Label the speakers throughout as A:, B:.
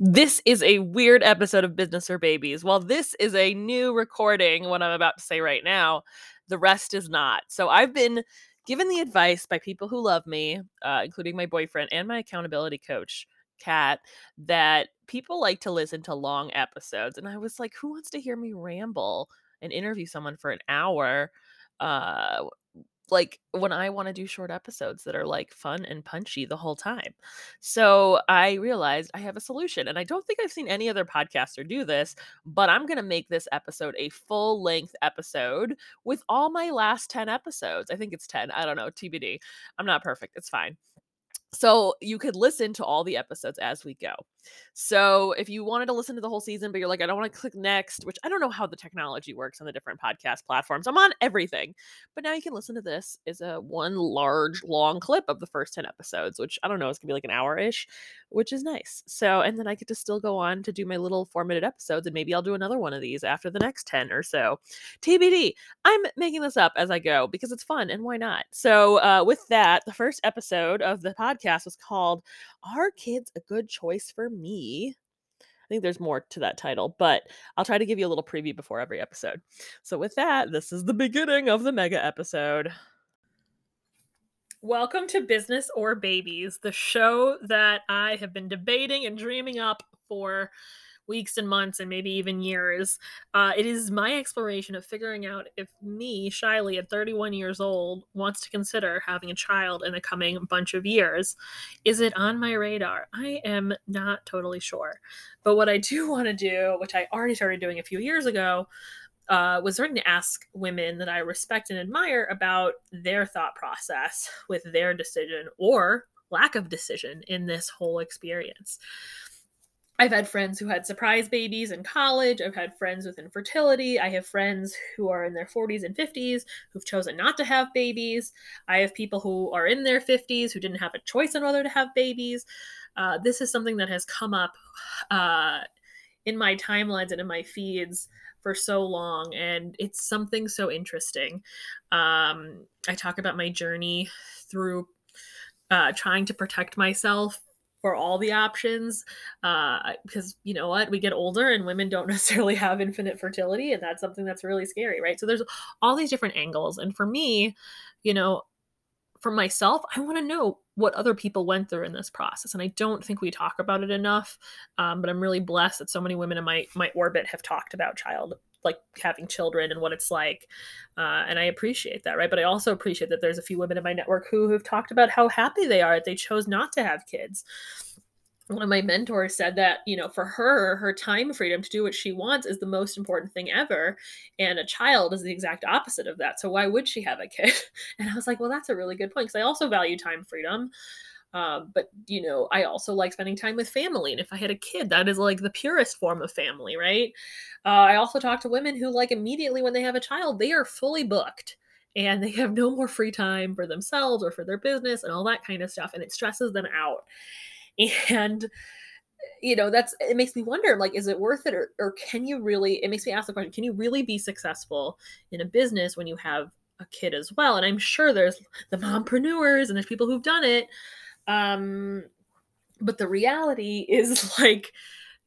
A: This is a weird episode of Business or Babies. While this is a new recording, what I'm about to say right now, the rest is not. So I've been given the advice by people who love me, uh, including my boyfriend and my accountability coach, Kat, that people like to listen to long episodes. And I was like, who wants to hear me ramble and interview someone for an hour? Uh, like when I want to do short episodes that are like fun and punchy the whole time. So I realized I have a solution. And I don't think I've seen any other podcaster do this, but I'm going to make this episode a full length episode with all my last 10 episodes. I think it's 10. I don't know. TBD. I'm not perfect. It's fine. So you could listen to all the episodes as we go. So if you wanted to listen to the whole season, but you're like, I don't want to click next, which I don't know how the technology works on the different podcast platforms. I'm on everything. But now you can listen to this is a one large, long clip of the first 10 episodes, which I don't know, it's gonna be like an hour-ish, which is nice. So and then I get to still go on to do my little four-minute episodes, and maybe I'll do another one of these after the next 10 or so. TBD. I'm making this up as I go because it's fun and why not? So uh, with that, the first episode of the podcast was called Are Kids a Good Choice for Me. I think there's more to that title, but I'll try to give you a little preview before every episode. So, with that, this is the beginning of the mega episode. Welcome to Business or Babies, the show that I have been debating and dreaming up for weeks and months and maybe even years. Uh, it is my exploration of figuring out if me, Shiley, at 31 years old, wants to consider having a child in the coming bunch of years. Is it on my radar? I am not totally sure. But what I do want to do, which I already started doing a few years ago, uh, was starting to ask women that I respect and admire about their thought process with their decision or lack of decision in this whole experience. I've had friends who had surprise babies in college. I've had friends with infertility. I have friends who are in their 40s and 50s who've chosen not to have babies. I have people who are in their 50s who didn't have a choice on whether to have babies. Uh, this is something that has come up uh, in my timelines and in my feeds for so long, and it's something so interesting. Um, I talk about my journey through uh, trying to protect myself for all the options uh, because you know what? We get older and women don't necessarily have infinite fertility and that's something that's really scary right? So there's all these different angles and for me you know for myself i want to know what other people went through in this process and i don't think we talk about it enough um, but i'm really blessed that so many women in my my orbit have talked about child like having children and what it's like uh, and i appreciate that right? But i also appreciate that there's a few women in my network who have talked about how happy they are that they chose not to have kids. One of my mentors said that you know for her her time freedom to do what she wants is the most important thing ever and a child is the exact opposite of that so why would she have a kid? And i was like well that's a really good point because i also value time freedom um, but you know, I also like spending time with family, and if I had a kid, that is like the purest form of family, right? Uh, I also talk to women who like immediately when they have a child, they are fully booked and they have no more free time for themselves or for their business and all that kind of stuff, and it stresses them out. And you know that's it makes me wonder like is it worth it or, or can you really it makes me ask the question can you really be successful in a business when you have a kid as well and i'm sure there's the mompreneurs and there's people who've done it um, but the reality is like,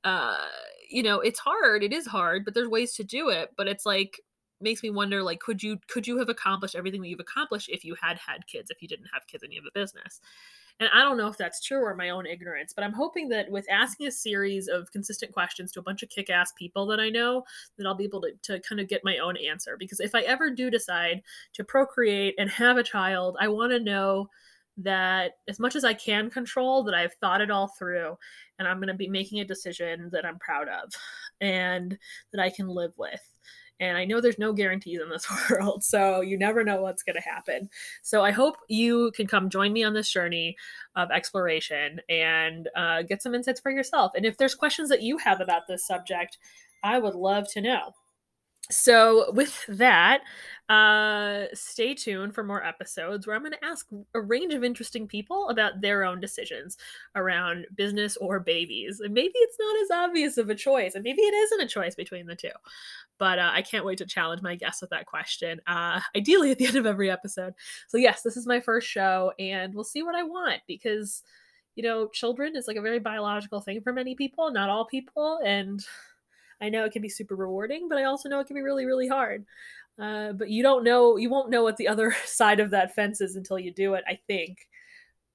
A: uh, you know, it's hard. It is hard, but there's ways to do it. But it's like makes me wonder like could you could you have accomplished everything that you've accomplished if you had had kids if you didn't have kids and you have a business and i don't know if that's true or my own ignorance but i'm hoping that with asking a series of consistent questions to a bunch of kick-ass people that i know that i'll be able to, to kind of get my own answer because if i ever do decide to procreate and have a child i want to know that as much as I can control, that I've thought it all through and I'm going to be making a decision that I'm proud of and that I can live with. And I know there's no guarantees in this world, so you never know what's going to happen. So I hope you can come join me on this journey of exploration and uh, get some insights for yourself. And if there's questions that you have about this subject, I would love to know so with that uh stay tuned for more episodes where i'm going to ask a range of interesting people about their own decisions around business or babies and maybe it's not as obvious of a choice and maybe it isn't a choice between the two but uh, i can't wait to challenge my guests with that question uh ideally at the end of every episode so yes this is my first show and we'll see what i want because you know, children is like a very biological thing for many people, not all people. And I know it can be super rewarding, but I also know it can be really, really hard. Uh, but you don't know, you won't know what the other side of that fence is until you do it, I think.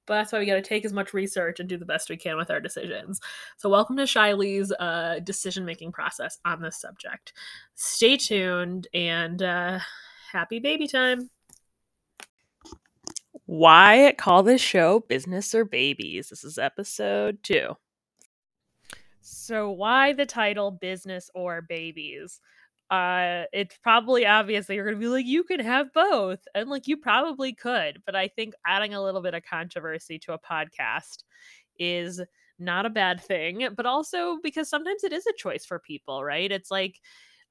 A: But that's why we got to take as much research and do the best we can with our decisions. So, welcome to Shiley's uh, decision making process on this subject. Stay tuned and uh, happy baby time. Why call this show Business or Babies? This is episode two. So, why the title Business or Babies? Uh, it's probably obvious that you're going to be like, you can have both. And like, you probably could. But I think adding a little bit of controversy to a podcast is not a bad thing, but also because sometimes it is a choice for people, right? It's like,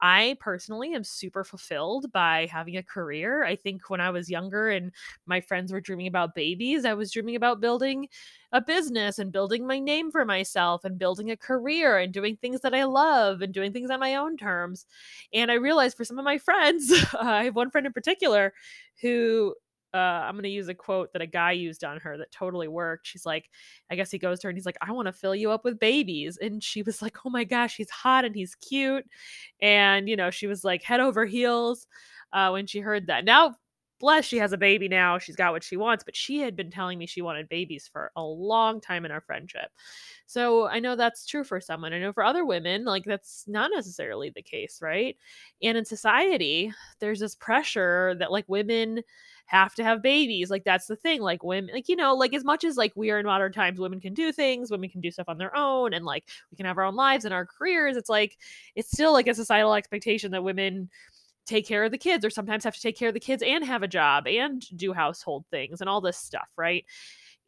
A: I personally am super fulfilled by having a career. I think when I was younger and my friends were dreaming about babies, I was dreaming about building a business and building my name for myself and building a career and doing things that I love and doing things on my own terms. And I realized for some of my friends, I have one friend in particular who uh, I'm going to use a quote that a guy used on her that totally worked. She's like, I guess he goes to her and he's like, I want to fill you up with babies. And she was like, Oh my gosh, he's hot and he's cute. And, you know, she was like head over heels uh, when she heard that. Now, bless, she has a baby now. She's got what she wants, but she had been telling me she wanted babies for a long time in our friendship. So I know that's true for someone. I know for other women, like that's not necessarily the case, right? And in society, there's this pressure that like women have to have babies. Like that's the thing. Like women, like you know, like as much as like we are in modern times, women can do things, women can do stuff on their own, and like we can have our own lives and our careers. It's like it's still like a societal expectation that women take care of the kids or sometimes have to take care of the kids and have a job and do household things and all this stuff, right?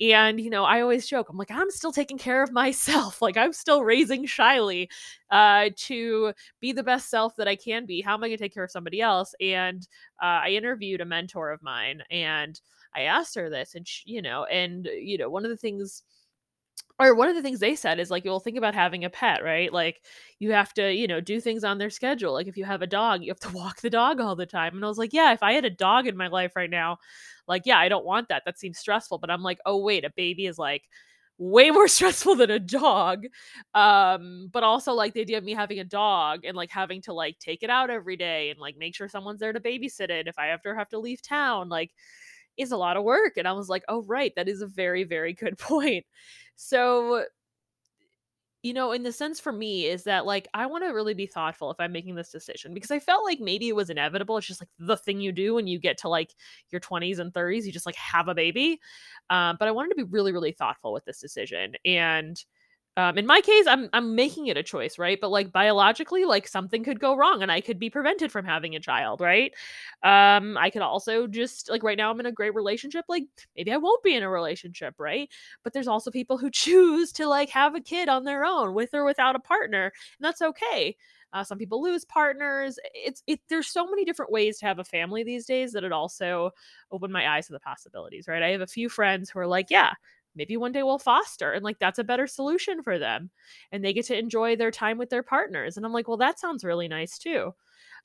A: And, you know, I always joke, I'm like, I'm still taking care of myself. Like, I'm still raising Shiley uh, to be the best self that I can be. How am I going to take care of somebody else? And uh, I interviewed a mentor of mine and I asked her this, and, she, you know, and, you know, one of the things or one of the things they said is like you'll think about having a pet right like you have to you know do things on their schedule like if you have a dog you have to walk the dog all the time and i was like yeah if i had a dog in my life right now like yeah i don't want that that seems stressful but i'm like oh wait a baby is like way more stressful than a dog. Um but also like the idea of me having a dog and like having to like take it out every day and like make sure someone's there to babysit it if i ever have to leave town like is a lot of work and i was like oh right that is a very very good point. So, you know, in the sense for me is that like I want to really be thoughtful if I'm making this decision because I felt like maybe it was inevitable. It's just like the thing you do when you get to like your 20s and 30s, you just like have a baby. Um, but I wanted to be really, really thoughtful with this decision. And um, in my case, I'm I'm making it a choice, right? But like biologically, like something could go wrong, and I could be prevented from having a child, right? Um, I could also just like right now, I'm in a great relationship. Like maybe I won't be in a relationship, right? But there's also people who choose to like have a kid on their own, with or without a partner, and that's okay. Uh, some people lose partners. It's it. There's so many different ways to have a family these days that it also opened my eyes to the possibilities. Right. I have a few friends who are like, yeah, maybe one day we'll foster and like that's a better solution for them and they get to enjoy their time with their partners and i'm like well that sounds really nice too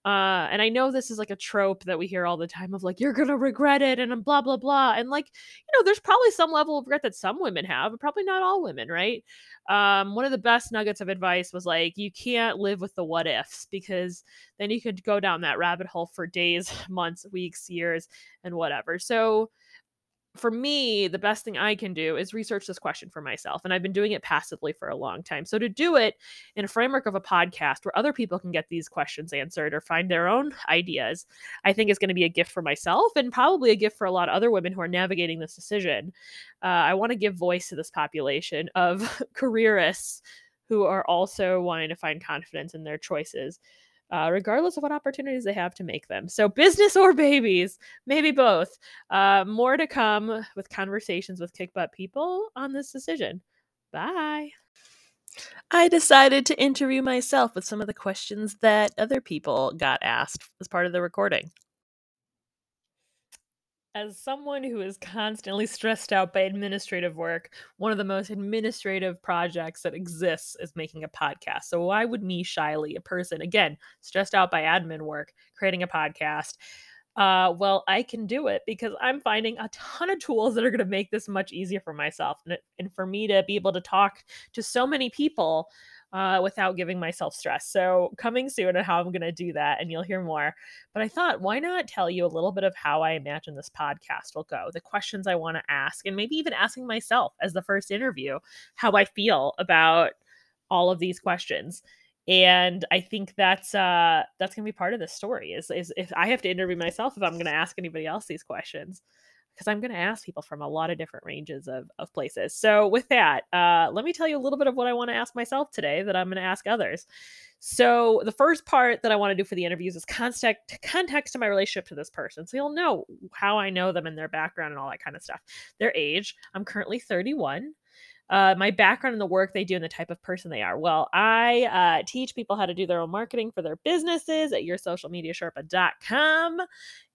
A: uh, and I know this is like a trope that we hear all the time of like, you're going to regret it and blah, blah, blah. And like, you know, there's probably some level of regret that some women have, but probably not all women, right? Um, one of the best nuggets of advice was like, you can't live with the what ifs because then you could go down that rabbit hole for days, months, weeks, years, and whatever. So, for me, the best thing I can do is research this question for myself. And I've been doing it passively for a long time. So to do it in a framework of a podcast where other people can get these questions answered or find their own ideas, I think is going to be a gift for myself and probably a gift for a lot of other women who are navigating this decision. Uh, I want to give voice to this population of careerists who are also wanting to find confidence in their choices uh, regardless of what opportunities they have to make them. So, business or babies, maybe both. Uh, more to come with conversations with kick butt people on this decision. Bye. I decided to interview myself with some of the questions that other people got asked as part of the recording as someone who is constantly stressed out by administrative work, one of the most administrative projects that exists is making a podcast. So why would me, Shiley, a person again stressed out by admin work, creating a podcast? uh, well, I can do it because I'm finding a ton of tools that are going to make this much easier for myself and, and for me to be able to talk to so many people uh, without giving myself stress. So, coming soon and how I'm going to do that, and you'll hear more. But I thought, why not tell you a little bit of how I imagine this podcast will go, the questions I want to ask, and maybe even asking myself as the first interview how I feel about all of these questions and i think that's uh that's gonna be part of the story is is if i have to interview myself if i'm gonna ask anybody else these questions because i'm gonna ask people from a lot of different ranges of, of places. So with that uh let me tell you a little bit of what i want to ask myself today that i'm gonna ask others. So the first part that i want to do for the interviews is context context to my relationship to this person. So you'll know how i know them and their background and all that kind of stuff. Their age i'm currently 31 uh, my background in the work they do and the type of person they are. Well, I uh, teach people how to do their own marketing for their businesses at yoursocialmediasherpa.com.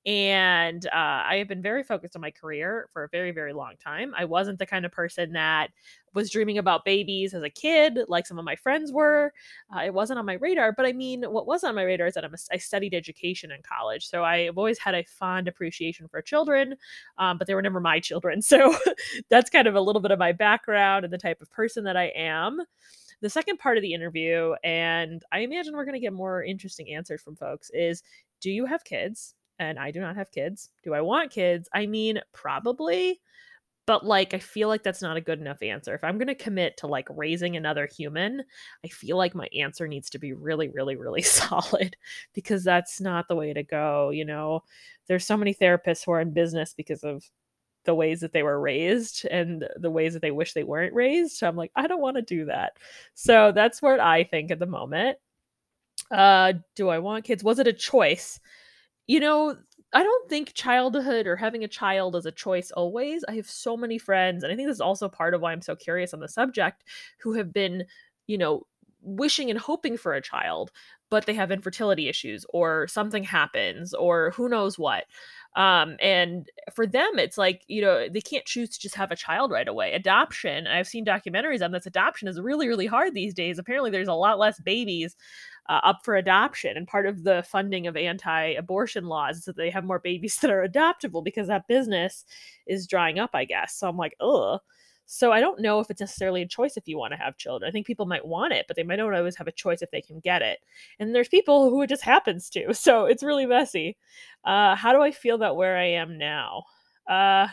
A: And uh, I have been very focused on my career for a very, very long time. I wasn't the kind of person that was dreaming about babies as a kid, like some of my friends were. Uh, it wasn't on my radar. But I mean, what was on my radar is that I'm a, I studied education in college. So I've always had a fond appreciation for children, um, but they were never my children. So that's kind of a little bit of my background and the type of person that I am the second part of the interview, and I imagine we're going to get more interesting answers from folks, is do you have kids? And I do not have kids. Do I want kids? I mean, probably. But like, I feel like that's not a good enough answer. If I'm going to commit to like raising another human, I feel like my answer needs to be really, really, really solid because that's not the way to go. You know, there's so many therapists who are in business because of the ways that they were raised and the ways that they wish they weren't raised. So I'm like, I don't want to do that. So that's what I think at the moment. Uh, do I want kids? Was it a choice? You know, I don't think childhood or having a child is a choice always. I have so many friends, and I think this is also part of why I'm so curious on the subject, who have been, you know, wishing and hoping for a child, but they have infertility issues or something happens or who knows what. Um, and for them, it's like, you know, they can't choose to just have a child right away. Adoption, I've seen documentaries on this, adoption is really, really hard these days. Apparently, there's a lot less babies uh, up for adoption. And part of the funding of anti abortion laws is that they have more babies that are adoptable because that business is drying up, I guess. So I'm like, ugh. So I don't know if it's necessarily a choice if you want to have children. I think people might want it, but they might not always have a choice if they can get it. And there's people who it just happens to. So it's really messy. Uh, how do I feel about where I am now? Uh,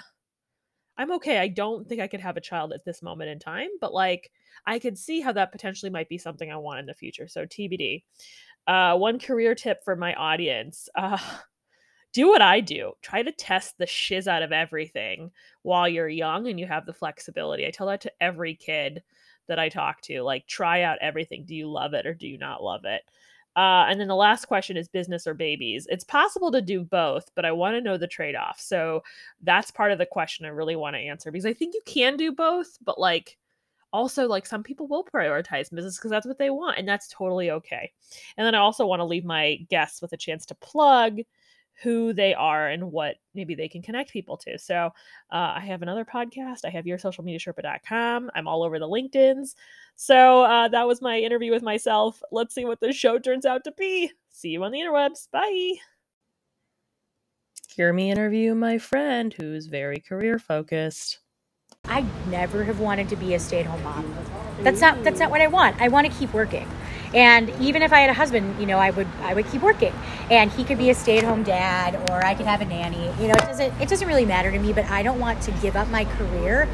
A: I'm okay. I don't think I could have a child at this moment in time, but like I could see how that potentially might be something I want in the future. So TBD. Uh, one career tip for my audience. Uh, do what I do. Try to test the shiz out of everything while you're young and you have the flexibility. I tell that to every kid that I talk to. Like, try out everything. Do you love it or do you not love it? Uh, and then the last question is business or babies. It's possible to do both, but I want to know the trade off. So that's part of the question I really want to answer because I think you can do both, but like also like some people will prioritize business because that's what they want and that's totally okay and then i also want to leave my guests with a chance to plug who they are and what maybe they can connect people to. So uh, i have another podcast. I have your social media sherpa.com i'm all over the linkedins. So uh, that was my interview with myself. Let's see what the show turns out to be. See you on the interwebs. Bye. Hear me interview my friend who's very career focused.
B: I never have wanted to be a stay-at-home mom. That's not that's not what I want. I want to keep working. And even if I had a husband, you know, I would I would keep working. And he could be a stay-at-home dad or I could have a nanny. You know, it doesn't it doesn't really matter to me, but I don't want to give up my career.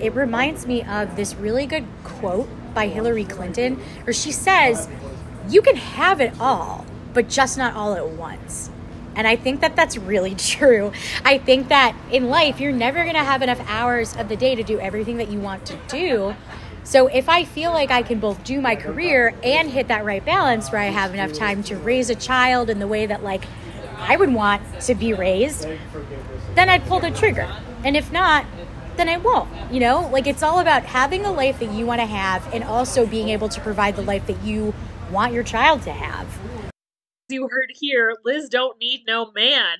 B: It reminds me of this really good quote by Hillary Clinton where she says, "You can have it all, but just not all at once." And I think that that's really true. I think that in life, you're never going to have enough hours of the day to do everything that you want to do. So if I feel like I can both do my career and hit that right balance where I have enough time to raise a child in the way that like I would want to be raised, then I'd pull the trigger. And if not, then I won't. You know, like it's all about having the life that you want to have and also being able to provide the life that you want your child to have
A: you heard here, Liz don't need no man.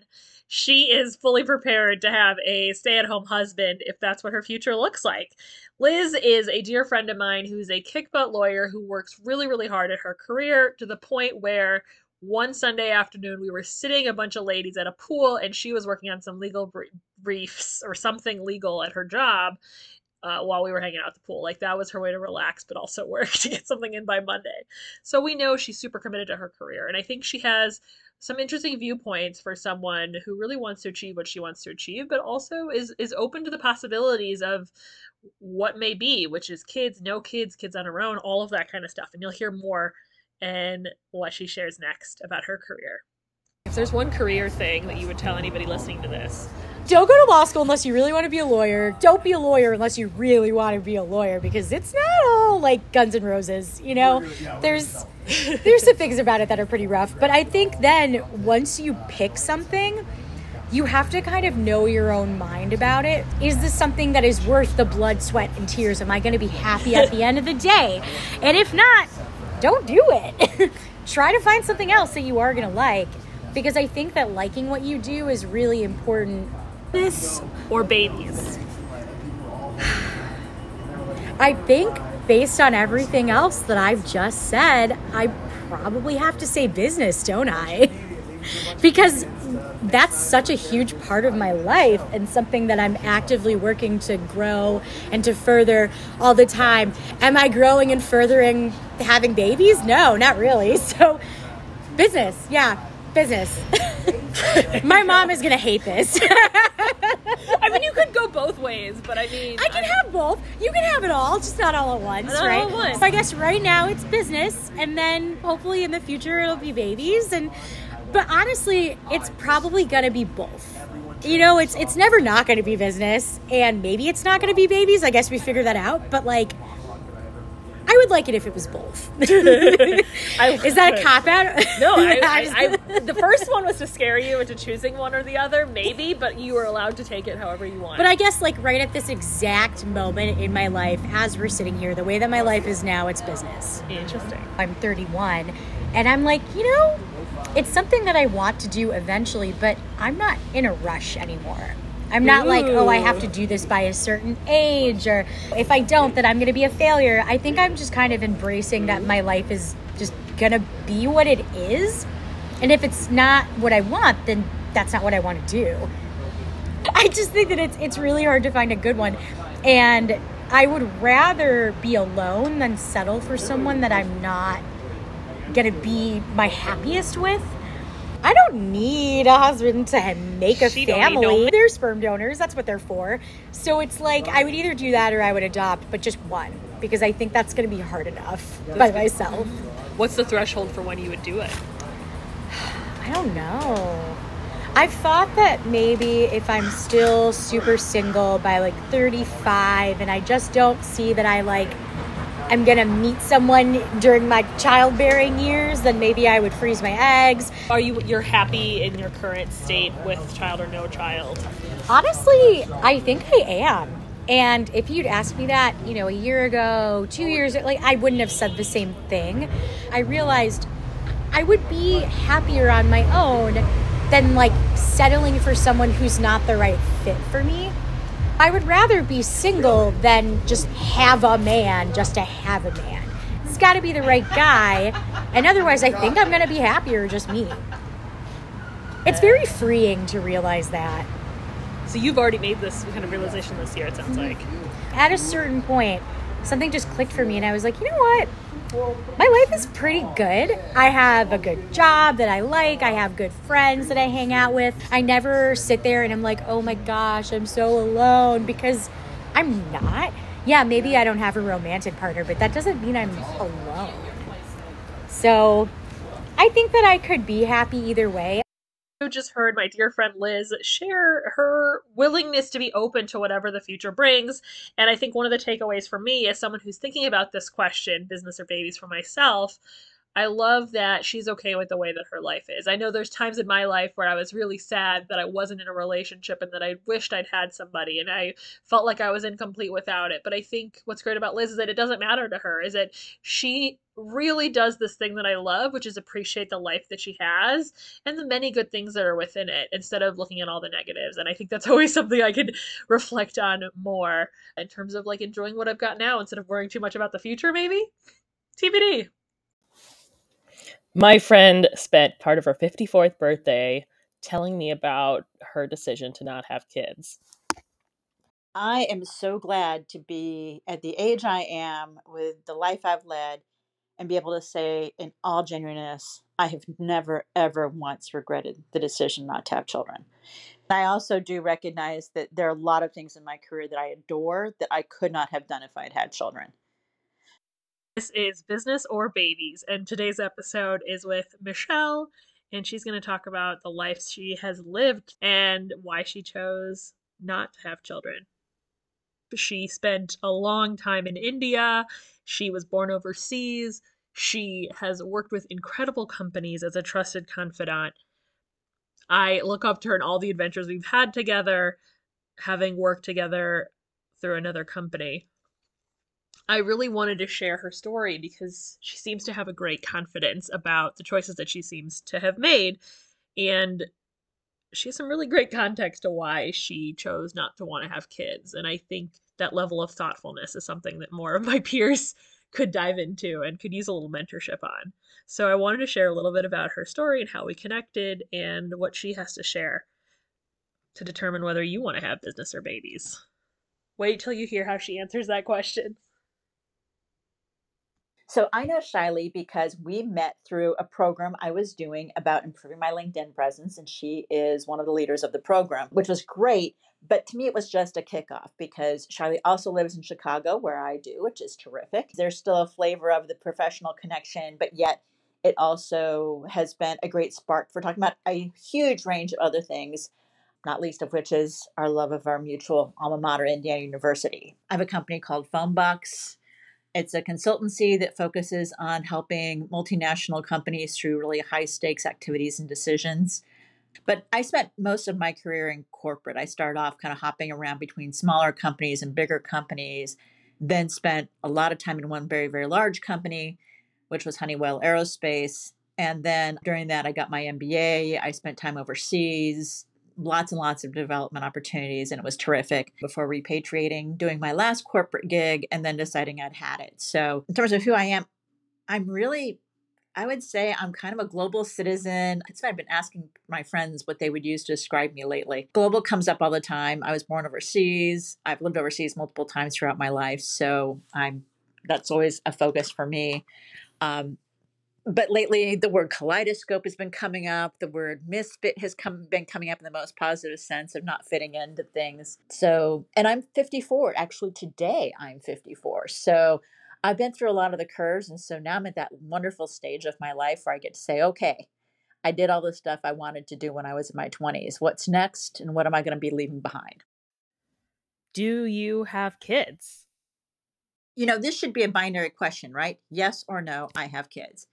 A: She is fully prepared to have a stay at home husband if that's what her future looks like. Liz is a dear friend of mine who's a kick butt lawyer who works really, really hard at her career to the point where one Sunday afternoon, we were sitting a bunch of ladies at a pool, and she was working on some legal briefs or something legal at her job uh, while we were hanging out at the pool. Like that was her way to relax, but also work to get something in by Monday. So we know she's super committed to her career, and I think she has some interesting viewpoints for someone who really wants to achieve what she wants to achieve, but also is is open to the possibilities of what may be, which is kids, no kids, kids on her own, all of that kind of stuff. And you'll hear more and what she shares next about her career. If there's one career thing that you would tell anybody listening to this,
B: don't go to law school unless you really want to be a lawyer. Don't be a lawyer unless you really want to be a lawyer because it's not all like Guns and Roses, you know? There's there's some things about it that are pretty rough, but I think then once you pick something, you have to kind of know your own mind about it. Is this something that is worth the blood, sweat, and tears? Am I going to be happy at the end of the day? And if not, don't do it. Try to find something else that you are going to like because I think that liking what you do is really important.
A: Or babies?
B: I think based on everything else that I've just said, I probably have to say business, don't I? because that's such a huge part of my life and something that I'm actively working to grow and to further all the time. Am I growing and furthering having babies? No, not really. So, business, yeah, business. my mom is gonna hate this.
A: I mean, you could go both ways, but I mean,
B: I can I, have both. You can have it all, just not all at once,
A: not
B: right?
A: All at once.
B: So I guess right now it's business, and then hopefully in the future it'll be babies, and but honestly, it's probably gonna be both. You know, it's it's never not gonna be business, and maybe it's not gonna be babies. I guess we figure that out. But like, I would like it if it was both. I, Is that a cop out?
A: No, I, I, I, the first one was to scare you into choosing one or the other, maybe, but you were allowed to take it however you want.
B: But I guess, like, right at this exact moment in my life, as we're sitting here, the way that my life is now, it's business.
A: Interesting.
B: I'm 31, and I'm like, you know, it's something that I want to do eventually, but I'm not in a rush anymore. I'm not Ooh. like, oh, I have to do this by a certain age, or if I don't, then I'm going to be a failure. I think I'm just kind of embracing that my life is just going to be what it is. And if it's not what I want, then that's not what I want to do. I just think that it's it's really hard to find a good one. And I would rather be alone than settle for someone that I'm not going to be my happiest with. I don't need a husband to make a she family. They're sperm donors. That's what they're for. So it's like I would either do that or I would adopt, but just one because I think that's going to be hard enough by myself.
A: What's the threshold for when you would do it?
B: I don't know. I've thought that maybe if I'm still super single by like 35 and I just don't see that I like I'm gonna meet someone during my childbearing years, then maybe I would freeze my eggs.
A: Are you you're happy in your current state with child or no child?
B: Honestly, I think I am. And if you'd asked me that, you know, a year ago, two years, like I wouldn't have said the same thing. I realized I would be happier on my own than like settling for someone who's not the right fit for me. I would rather be single than just have a man just to have a man. It's got to be the right guy. And otherwise, I think I'm going to be happier just me. It's very freeing to realize that.
A: So you've already made this kind of realization this year, it sounds like.
B: At a certain point, something just clicked for me, and I was like, you know what? My life is pretty good. I have a good job that I like. I have good friends that I hang out with. I never sit there and I'm like, oh my gosh, I'm so alone because I'm not. Yeah, maybe I don't have a romantic partner, but that doesn't mean I'm alone. So I think that I could be happy either way
A: just heard my dear friend Liz share her willingness to be open to whatever the future brings. And I think one of the takeaways for me, as someone who's thinking about this question, business or babies for myself, I love that she's okay with the way that her life is. I know there's times in my life where I was really sad that I wasn't in a relationship and that I wished I'd had somebody and I felt like I was incomplete without it. But I think what's great about Liz is that it doesn't matter to her, is that she really does this thing that I love, which is appreciate the life that she has and the many good things that are within it instead of looking at all the negatives. And I think that's always something I could reflect on more in terms of like enjoying what I've got now instead of worrying too much about the future, maybe. TBD. My friend spent part of her 54th birthday telling me about her decision to not have kids.
C: I am so glad to be at the age I am with the life I've led and be able to say, in all genuineness, I have never, ever once regretted the decision not to have children. I also do recognize that there are a lot of things in my career that I adore that I could not have done if I had had children.
A: This is Business or Babies, and today's episode is with Michelle, and she's going to talk about the life she has lived and why she chose not to have children. She spent a long time in India. She was born overseas. She has worked with incredible companies as a trusted confidant. I look up to her in all the adventures we've had together, having worked together through another company. I really wanted to share her story because she seems to have a great confidence about the choices that she seems to have made. And she has some really great context to why she chose not to want to have kids. And I think that level of thoughtfulness is something that more of my peers could dive into and could use a little mentorship on. So I wanted to share a little bit about her story and how we connected and what she has to share to determine whether you want to have business or babies. Wait till you hear how she answers that question.
C: So I know Shiley because we met through a program I was doing about improving my LinkedIn presence, and she is one of the leaders of the program, which was great. But to me, it was just a kickoff because Shiley also lives in Chicago, where I do, which is terrific. There's still a flavor of the professional connection, but yet it also has been a great spark for talking about a huge range of other things not least of which is our love of our mutual alma mater, Indiana University. I have a company called Phonebox. It's a consultancy that focuses on helping multinational companies through really high stakes activities and decisions. But I spent most of my career in corporate. I started off kind of hopping around between smaller companies and bigger companies, then spent a lot of time in one very, very large company, which was Honeywell Aerospace. And then during that, I got my MBA. I spent time overseas, lots and lots of development opportunities and it was terrific before repatriating, doing my last corporate gig, and then deciding I'd had it. So, in terms of who I am, I'm really, I would say I'm kind of a global citizen. It's I've been asking my friends what they would use to describe me lately. Global comes up all the time. I was born overseas. I've lived overseas multiple times throughout my life. So, I'm that's always a focus for me. Um, but lately the word kaleidoscope has been coming up the word misfit has come been coming up in the most positive sense of not fitting into things. So and i'm 54 actually today i'm 54 so i've been through a lot of the curves and so now i'm at that wonderful stage of my life where i get to say okay i did all the stuff i wanted to do when i was in my 20s what's next and what am i going to be leaving behind?
A: Do you have kids?
C: You know this should be a binary question right? Yes or no i have kids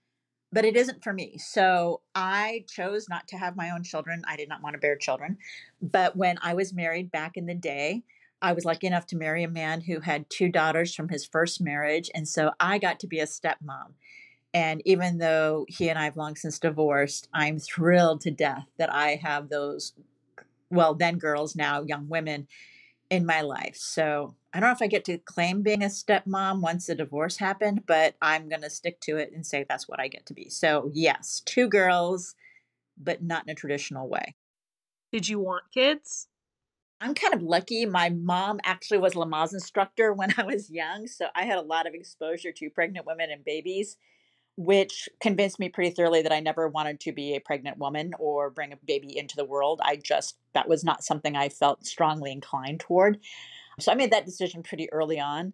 C: but it isn't for me. So I chose not to have my own children. I did not want to bear children. But when I was married back in the day, I was lucky enough to marry a man who had two daughters from his first marriage. And so I got to be a stepmom. And even though he and I have long since divorced, I'm thrilled to death that I have those, well, then girls, now young women in my life. So I don't know if I get to claim being a stepmom once the divorce happened, but I'm going to stick to it and say that's what I get to be. So, yes, two girls, but not in a traditional way.
A: Did you want kids?
C: I'm kind of lucky. My mom actually was a Lamaze instructor when I was young, so I had a lot of exposure to pregnant women and babies, which convinced me pretty thoroughly that I never wanted to be a pregnant woman or bring a baby into the world. I just, that was not something I felt strongly inclined toward. So I made that decision pretty early on.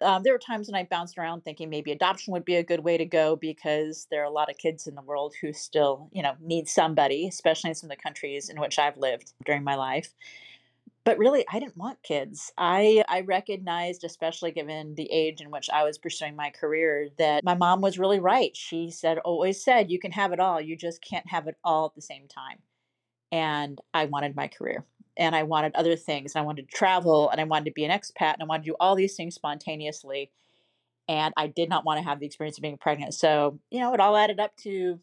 C: Um, there were times when I bounced around thinking maybe adoption would be a good way to go because there are a lot of kids in the world who still, you know, need somebody, especially in some of the countries in which I've lived during my life. But really, I didn't want kids. I I recognized, especially given the age in which I was pursuing my career, that my mom was really right. She said, always said, you can have it all, you just can't have it all at the same time. And I wanted my career and I wanted other things. I wanted to travel and I wanted to be an expat and I wanted to do all these things spontaneously. And I did not want to have the experience of being pregnant. So, you know, it all added up to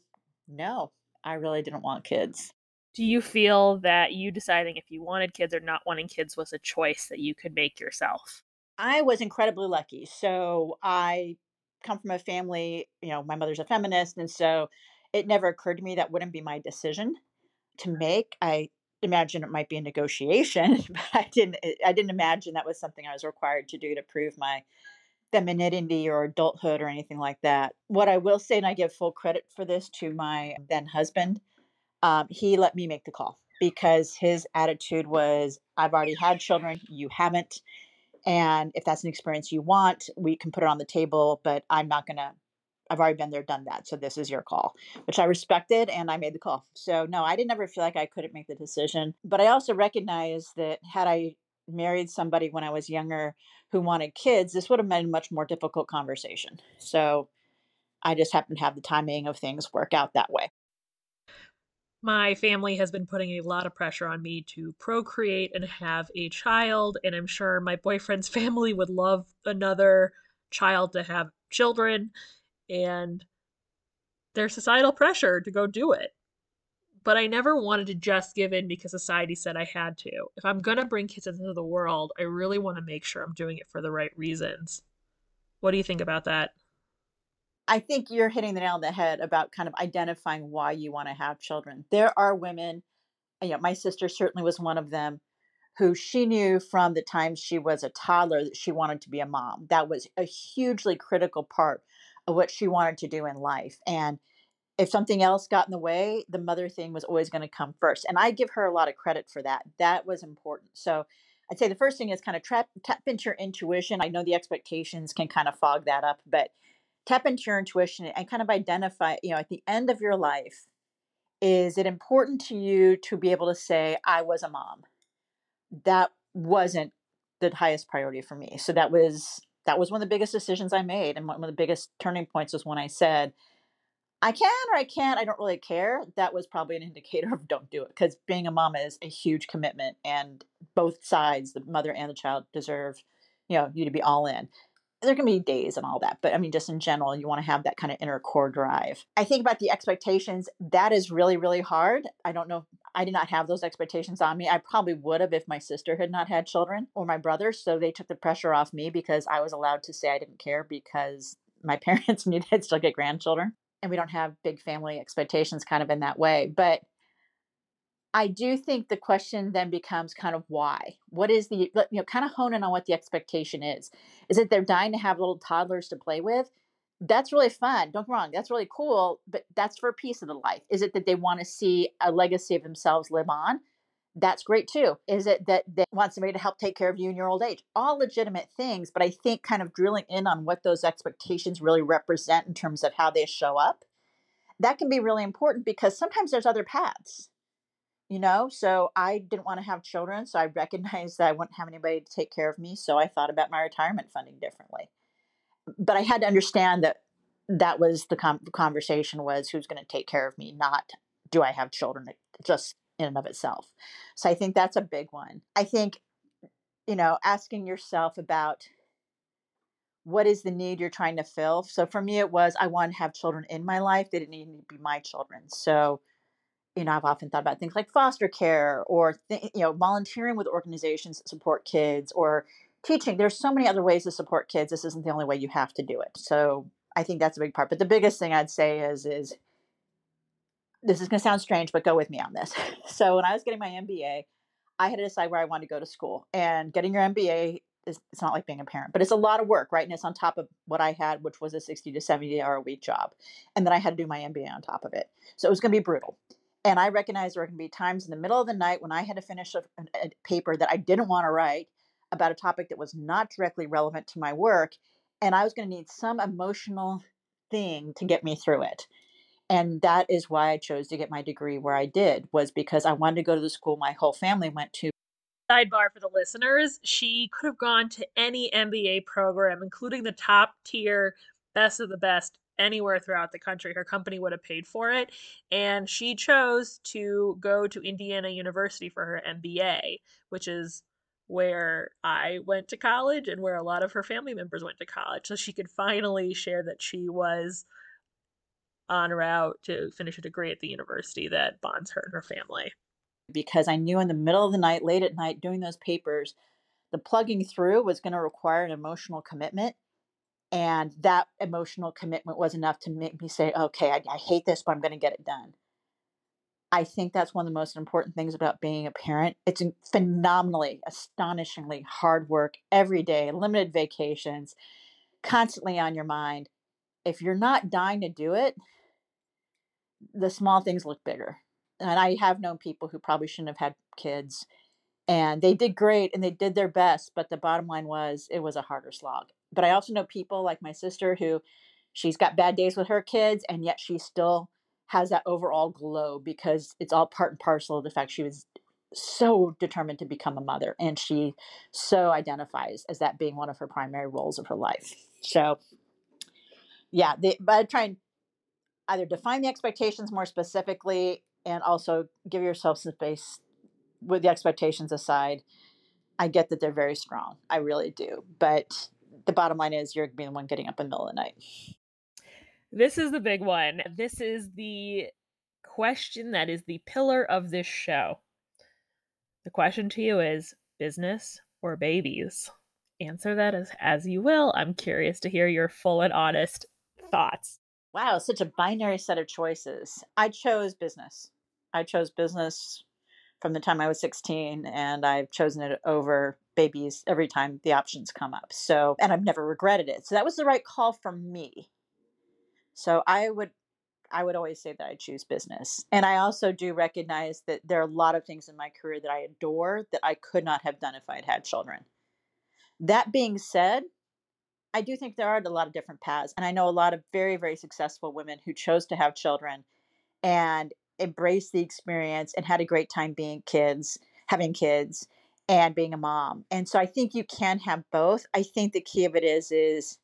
C: no, I really didn't want kids.
A: Do you feel that you deciding if you wanted kids or not wanting kids was a choice that you could make yourself?
C: I was incredibly lucky. So I come from a family, you know, my mother's a feminist. And so it never occurred to me that wouldn't be my decision to make. I imagine it might be a negotiation, but I didn't I didn't imagine that was something I was required to do to prove my femininity or adulthood or anything like that. What I will say, and I give full credit for this to my then husband, um, he let me make the call because his attitude was, I've already had children, you haven't. And if that's an experience you want, we can put it on the table, but I'm not going to I've already been there, done that. So this is your call, which I respected and I made the call. So no, I didn't ever feel like I couldn't make the decision. But I also recognize that had I married somebody when I was younger who wanted kids, this would have been a much more difficult conversation. So I just happened to have the timing of things work out that way.
A: My family has been putting a lot of pressure on me to procreate and have a child, and I'm sure my boyfriend's family would love another child to have children and there's societal pressure to go do it. But I never wanted to just give in because society said I had to. If I'm going to bring kids into the world, I really want to make sure I'm doing it for the right reasons. What do you think about that?
C: I think you're hitting the nail on the head about kind of identifying why you want to have children. There are women, you know, my sister certainly was one of them, who she knew from the time she was a toddler that she wanted to be a mom. That was a hugely critical part what she wanted to do in life. And if something else got in the way, the mother thing was always going to come first. And I give her a lot of credit for that. That was important. So I'd say the first thing is kind of trap, tap into your intuition. I know the expectations can kind of fog that up, but tap into your intuition and kind of identify, you know, at the end of your life, is it important to you to be able to say, I was a mom? That wasn't the highest priority for me. So that was that was one of the biggest decisions I made. And one of the biggest turning points was when I said, I can or I can't, I don't really care. That was probably an indicator of don't do it because being a mom is a huge commitment and both sides, the mother and the child, deserve, you know, you to be all in there can be days and all that, but I mean, just in general, you want to have that kind of inner core drive. I think about the expectations. That is really, really hard. I don't know. I did not have those expectations on me. I probably would have if my sister had not had children or my brother. So they took the pressure off me because I was allowed to say I didn't care because my parents knew they'd still get grandchildren. And we don't have big family expectations kind of in that way. But I do think the question then becomes kind of why. What is the, you know, kind of hone in on what the expectation is. Is it they're dying to have little toddlers to play with? That's really fun. Don't get wrong. That's really cool, but that's for a piece of the life. Is it that they want to see a legacy of themselves live on? That's great too. Is it that they want somebody to help take care of you in your old age? All legitimate things, but I think kind of drilling in on what those expectations really represent in terms of how they show up, that can be really important because sometimes there's other paths you know so i didn't want to have children so i recognized that i wouldn't have anybody to take care of me so i thought about my retirement funding differently. But i had to understand that that was the com- conversation was who's going to take care of me not do i have children just in and of itself. So i think that's a big one. I think you know asking yourself about what is the need you're trying to fill so for me it was i want to have children in my life they didn't need to be my children so you know, I've often thought about things like foster care or, th- you know, volunteering with organizations that support kids or teaching. There's so many other ways to support kids. This isn't the only way you have to do it. So I think that's a big part. But the biggest thing I'd say is, is this is going to sound strange, but go with me on this. So when I was getting my MBA, I had to decide where I wanted to go to school. And getting your MBA is it's not like being a parent, but it's a lot of work, right? And it's on top of what I had, which was a 60 to 70 hour a week job. And then I had to do my MBA on top of it. So it was going to be brutal. And I recognized there were going to be times in the middle of the night when I had to finish a, a paper that I didn't want to write about a topic that was not directly relevant to my work. And I was going to need some emotional thing to get me through it. And that is why I chose to get my degree where I did, was because I wanted to go to the school my whole family went to.
A: Sidebar for the listeners, she could have gone to any MBA program, including the top tier, best of the best anywhere throughout the country. Her company would have paid for it. And she chose to go to Indiana University for her MBA, which is where I went to college and where a lot of her family members went to college. So she could finally share that she was on route to finish a degree at the university that bonds her and her family.
C: Because I knew in the middle of the night, late at night, doing those papers, the plugging through was going to require an emotional commitment And that emotional commitment was enough to make me say, okay, I, I hate this, but I'm going to get it done. I think that's one of the most important things about being a parent. It's phenomenally, astonishingly hard work every day, limited vacations, constantly on your mind. If you're not dying to do it, the small things look bigger. And I have known people who probably shouldn't have had kids and they did great and they did their best, but the bottom line was it was a harder slog. But I also know people like my sister who she's got bad days with her kids and yet she still has that overall glow because it's all part and parcel of the fact she was so determined to become a mother and she so identifies as that being one of her primary roles of her life. So yeah, but I try and either define the expectations more specifically and also give yourself some space with the expectations aside. I get that they're very strong. I really do. But the bottom line is you're being the one getting up in the middle of the night.
A: This is the big one. This is the question that is the pillar of this show. The question to you is business or babies? Answer that as, as you will. I'm curious to hear your full and honest thoughts.
C: Wow, such a binary set of choices. I chose business. I chose business from the time I was 16, and I've chosen it over babies every time the options come up. So, and I've never regretted it. So that was the right call for me. So I would I would always say that I choose business. And I also do recognize that there are a lot of things in my career that I adore that I could not have done if I had had children. That being said, I do think there are a lot of different paths. And I know a lot of very, very successful women who chose to have children and embraced the experience and had a great time being kids, having kids and being a mom. And so I think you can have both. I think the key of it is is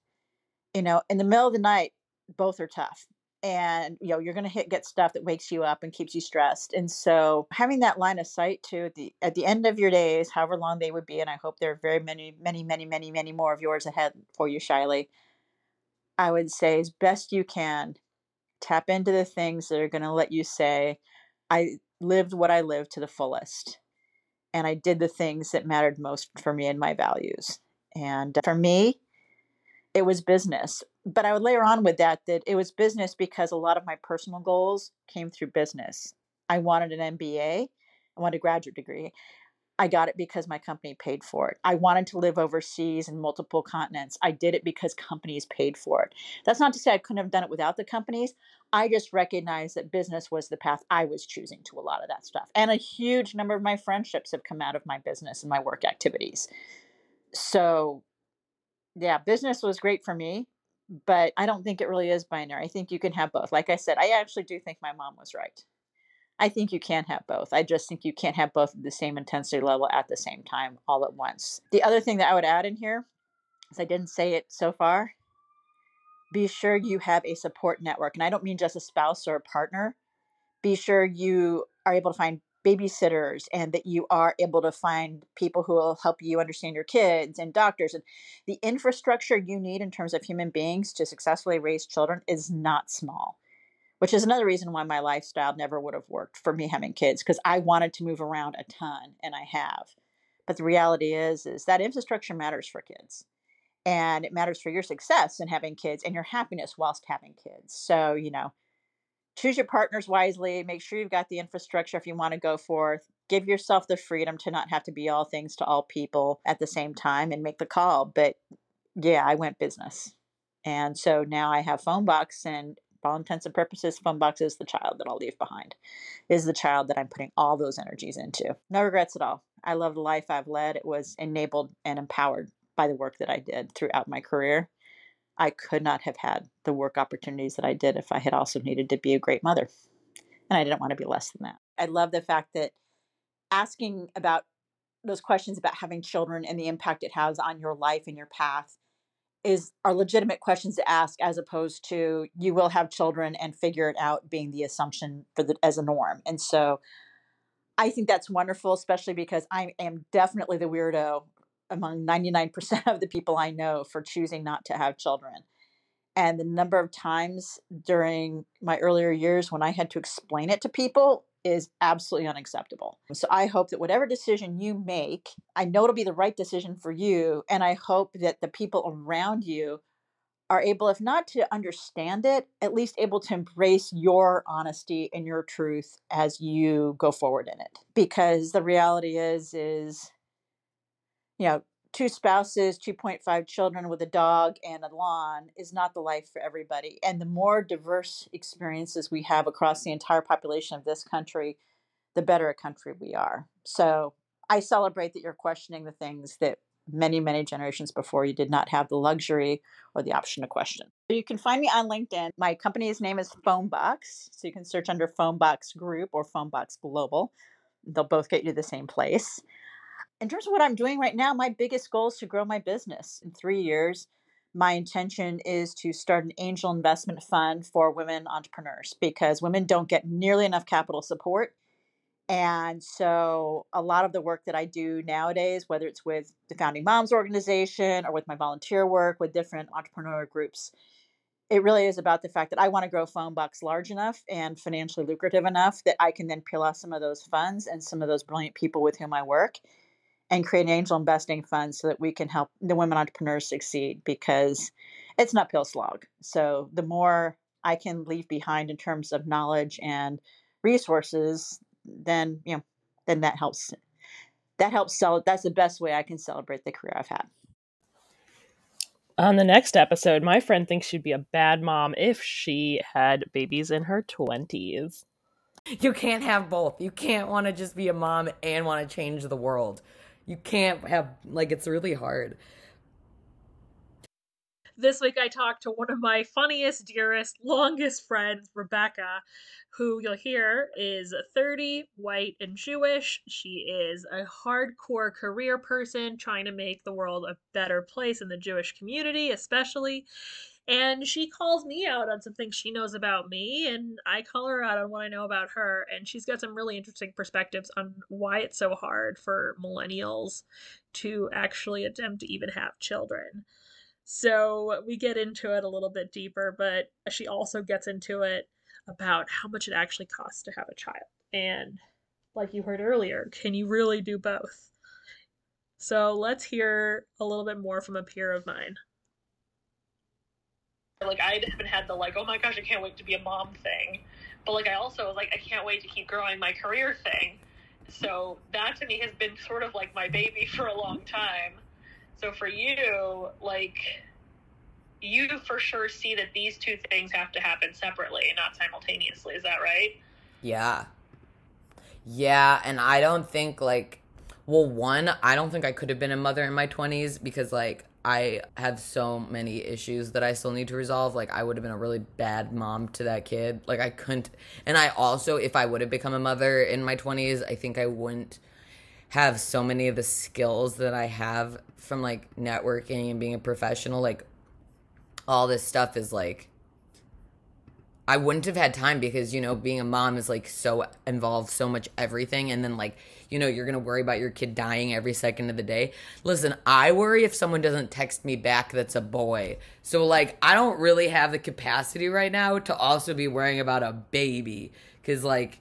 C: you know, in the middle of the night, both are tough and you know you're going to hit get stuff that wakes you up and keeps you stressed and so having that line of sight to at the at the end of your days however long they would be and i hope there are very many many many many many more of yours ahead for you Shiley i would say as best you can tap into the things that are going to let you say i lived what i lived to the fullest and i did the things that mattered most for me and my values and for me it was business. But I would layer on with that that it was business because a lot of my personal goals came through business. I wanted an MBA, I wanted a graduate degree. I got it because my company paid for it. I wanted to live overseas in multiple continents. I did it because companies paid for it. That's not to say I couldn't have done it without the companies. I just recognized that business was the path I was choosing to a lot of that stuff. And a huge number of my friendships have come out of my business and my work activities. So yeah, business was great for me, but I don't think it really is binary. I think you can have both. Like I said, I actually do think my mom was right. I think you can have both. I just think you can't have both at the same intensity level at the same time all at once. The other thing that I would add in here, as I didn't say it so far, be sure you have a support network. And I don't mean just a spouse or a partner. Be sure you are able to find babysitters and that you are able to find people who will help you understand your kids and doctors and the infrastructure you need in terms of human beings to successfully raise children is not small which is another reason why my lifestyle never would have worked for me having kids because i wanted to move around a ton and i have. But the reality is is that infrastructure matters for kids and it matters for your success in having kids and your happiness whilst having kids. So you know choose your partners wisely make sure you've got the infrastructure if you want to go forth. Give yourself the freedom to not have to be all things to all people at the same time and make the call but yeah i went business. And so now i have phonebox and for all intents and purposes phonebox is the child that i'll leave behind is the child that i'm putting all those energies into no regrets at all i love the life i've led it was enabled and empowered by the work that i did throughout my career I could not have had the work opportunities that I did if I had also needed to be a great mother. And I didn't want to be less than that. I love the fact that asking about those questions about having children and the impact it has on your life and your path is are legitimate questions to ask as opposed to you will have children and figure it out being the assumption for the as a norm. And so I think that's wonderful, especially because I am definitely the weirdo among 99% of the people I know for choosing not to have children. And the number of times during my earlier years when I had to explain it to people is absolutely unacceptable. So I hope that whatever decision you make, I know it'll be the right decision for you. And I hope that the people around you are able, if not to understand it, at least able to embrace your honesty and your truth as you go forward in it. Because the reality is, is, you know, two spouses, 2.5 children with a dog and a lawn is not the life for everybody. And the more diverse experiences we have across the entire population of this country, the better a country we are. So I celebrate that you're questioning the things that many, many generations before you did not have the luxury or the option to question. You can find me on LinkedIn. My company's name is Phonebox. So you can search under Phonebox Group or Phonebox Global. They'll both get you to the same place. In terms of what I'm doing right now, my biggest goal is to grow my business. In three years, my intention is to start an angel investment fund for women entrepreneurs because women don't get nearly enough capital support and so a lot of the work that I do nowadays, whether it's with the Founding Moms organization or with my volunteer work with different entrepreneur groups, it really is about the fact that I want to grow phone Phonebox large enough and financially lucrative enough that I can then peel off some of those funds and some of those brilliant people with whom I work and create an angel investing fund so that we can help the women entrepreneurs succeed because it's an uphill slog. So the more I can leave behind in terms of knowledge and resources, then you know then that helps that helps sell that's the best way i can celebrate the career i've had.
D: On the next episode my friend thinks she'd be a bad mom if she had babies in her 20s
E: you can't have both. You can't want to just be a mom and want to change the world you can't have like it's really hard
A: this week I talked to one of my funniest, dearest, longest friends, Rebecca, who you'll hear is 30, white, and Jewish. She is a hardcore career person trying to make the world a better place in the Jewish community, especially. And she calls me out on some things she knows about me, and I call her out on what I know about her. And she's got some really interesting perspectives on why it's so hard for millennials to actually attempt to even have children. So we get into it a little bit deeper, but she also gets into it about how much it actually costs to have a child. And like you heard earlier, can you really do both? So let's hear a little bit more from a peer of mine. Like I haven't had the like, oh my gosh, I can't wait to be a mom thing. But like I also was like, I can't wait to keep growing my career thing. So that to me has been sort of like my baby for a long time. So for you, like you for sure see that these two things have to happen separately not simultaneously. Is that right?
E: Yeah. Yeah, and I don't think like well, one, I don't think I could have been a mother in my 20s because like I have so many issues that I still need to resolve. Like I would have been a really bad mom to that kid. Like I couldn't and I also if I would have become a mother in my 20s, I think I wouldn't have so many of the skills that I have from like networking and being a professional, like all this stuff is like I wouldn't have had time because you know being a mom is like so involved so much everything and then like you know you're going to worry about your kid dying every second of the day. Listen, I worry if someone doesn't text me back that's a boy. So like I don't really have the capacity right now to also be worrying about a baby cuz like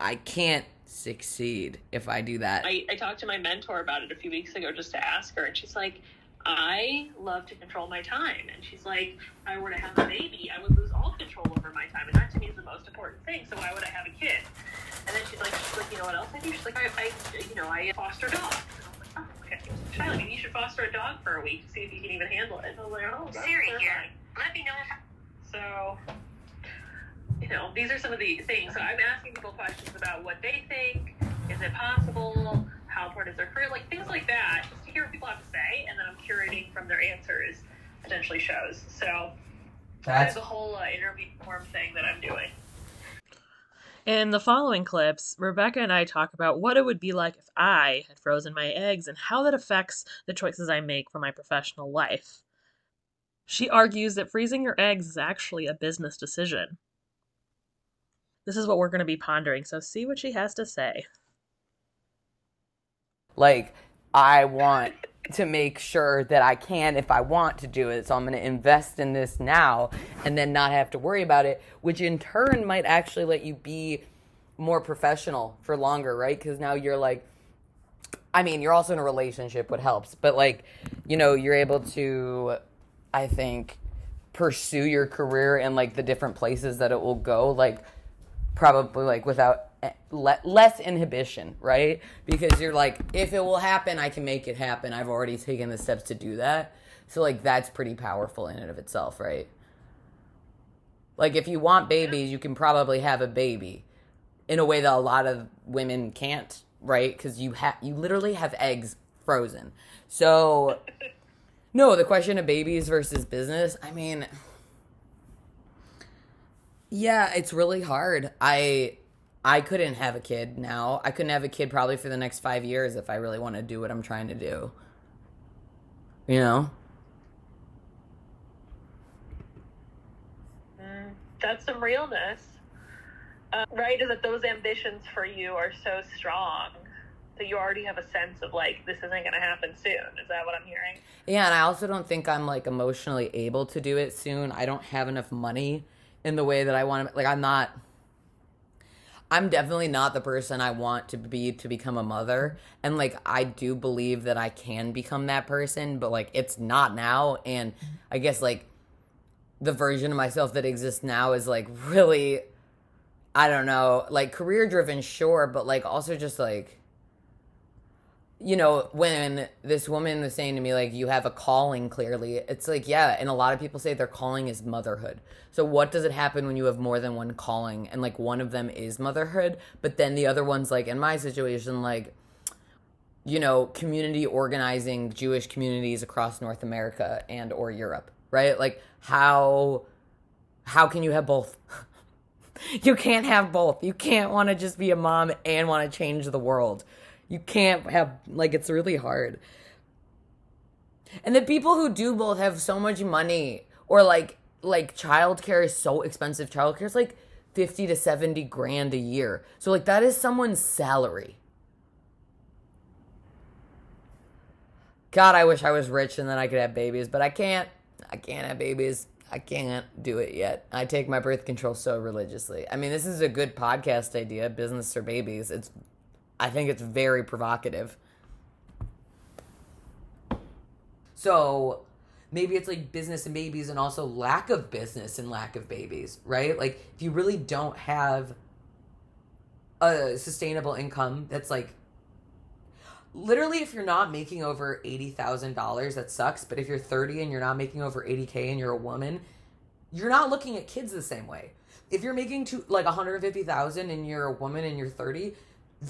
E: I can't succeed if I do that.
A: I, I talked to my mentor about it a few weeks ago just to ask her, and she's like, I love to control my time. And she's like, if I were to have a baby, I would lose all control over my time. And that to me is the most important thing. So why would I have a kid? And then she's like, she's like, you know what else I do? She's like, I, I you know, I foster dogs. And I was like, oh, okay. Shiley, maybe you should foster a dog for a week to see if you can even handle it. And I was like, oh, Siri here. Let me know. So you know, these are some of the things. So I'm asking people questions about what they think. Is it possible? How important is their career? Like things like that, just to hear what people have to say, and then I'm curating from their answers potentially shows. So that's a whole uh, interview form thing that I'm doing. In the following clips, Rebecca and I talk about what it would be like if I had frozen my eggs and how that affects the choices I make for my professional life. She argues that freezing your eggs is actually a business decision this is what we're going to be pondering. So see what she has to say.
E: Like, I want to make sure that I can if I want to do it. So I'm going to invest in this now and then not have to worry about it, which in turn might actually let you be more professional for longer, right? Because now you're like, I mean, you're also in a relationship, what helps, but like, you know, you're able to, I think, pursue your career and like the different places that it will go like probably like without le- less inhibition right? Because you're like if it will happen i can make it happen. I've already taken the steps to do that. So like that's pretty powerful in and of itself right? Like if you want babies you can probably have a baby in a way that a lot of women can't right? Because you have you literally have eggs frozen. So no, the question of babies versus business. I mean, yeah, it's really hard. I I couldn't have a kid now. I couldn't have a kid probably for the next 5 years if I really want to do what I'm trying to do. You know?
F: Mm, that's some realness. Uh, right, is that those ambitions for you are so strong that you already have a sense of like this isn't going to happen soon. Is that what I'm hearing?
E: Yeah, and I also don't think I'm like emotionally able to do it soon. I don't have enough money in the way that I want to like I'm not I'm definitely not the person I want to be to become a mother. And like I do believe that I can become that person, but like it's not now and I guess like the version of myself that exists now is like really I don't know, like career driven sure, but like also just like you know, when this woman was saying to me, like, you have a calling clearly, it's like, yeah. And a lot of people say their calling is motherhood. So, what does it happen when you have more than one calling? And, like, one of them is motherhood, but then the other one's, like, in my situation, like, you know, community organizing Jewish communities across North America and or Europe, right? Like, how how can you have both? you can't have both. You can't want to just be a mom and want to change the world. You can't have like it's really hard. And the people who do both have so much money or like like childcare is so expensive. Childcare is like 50 to 70 grand a year. So like that is someone's salary. God, I wish I was rich and then I could have babies, but I can't. I can't have babies. I can't do it yet. I take my birth control so religiously. I mean, this is a good podcast idea, business or babies. It's I think it's very provocative. So maybe it's like business and babies and also lack of business and lack of babies, right? Like if you really don't have a sustainable income that's like literally if you're not making over $80,000 that sucks, but if you're 30 and you're not making over 80k and you're a woman, you're not looking at kids the same way. If you're making to like 150,000 and you're a woman and you're 30,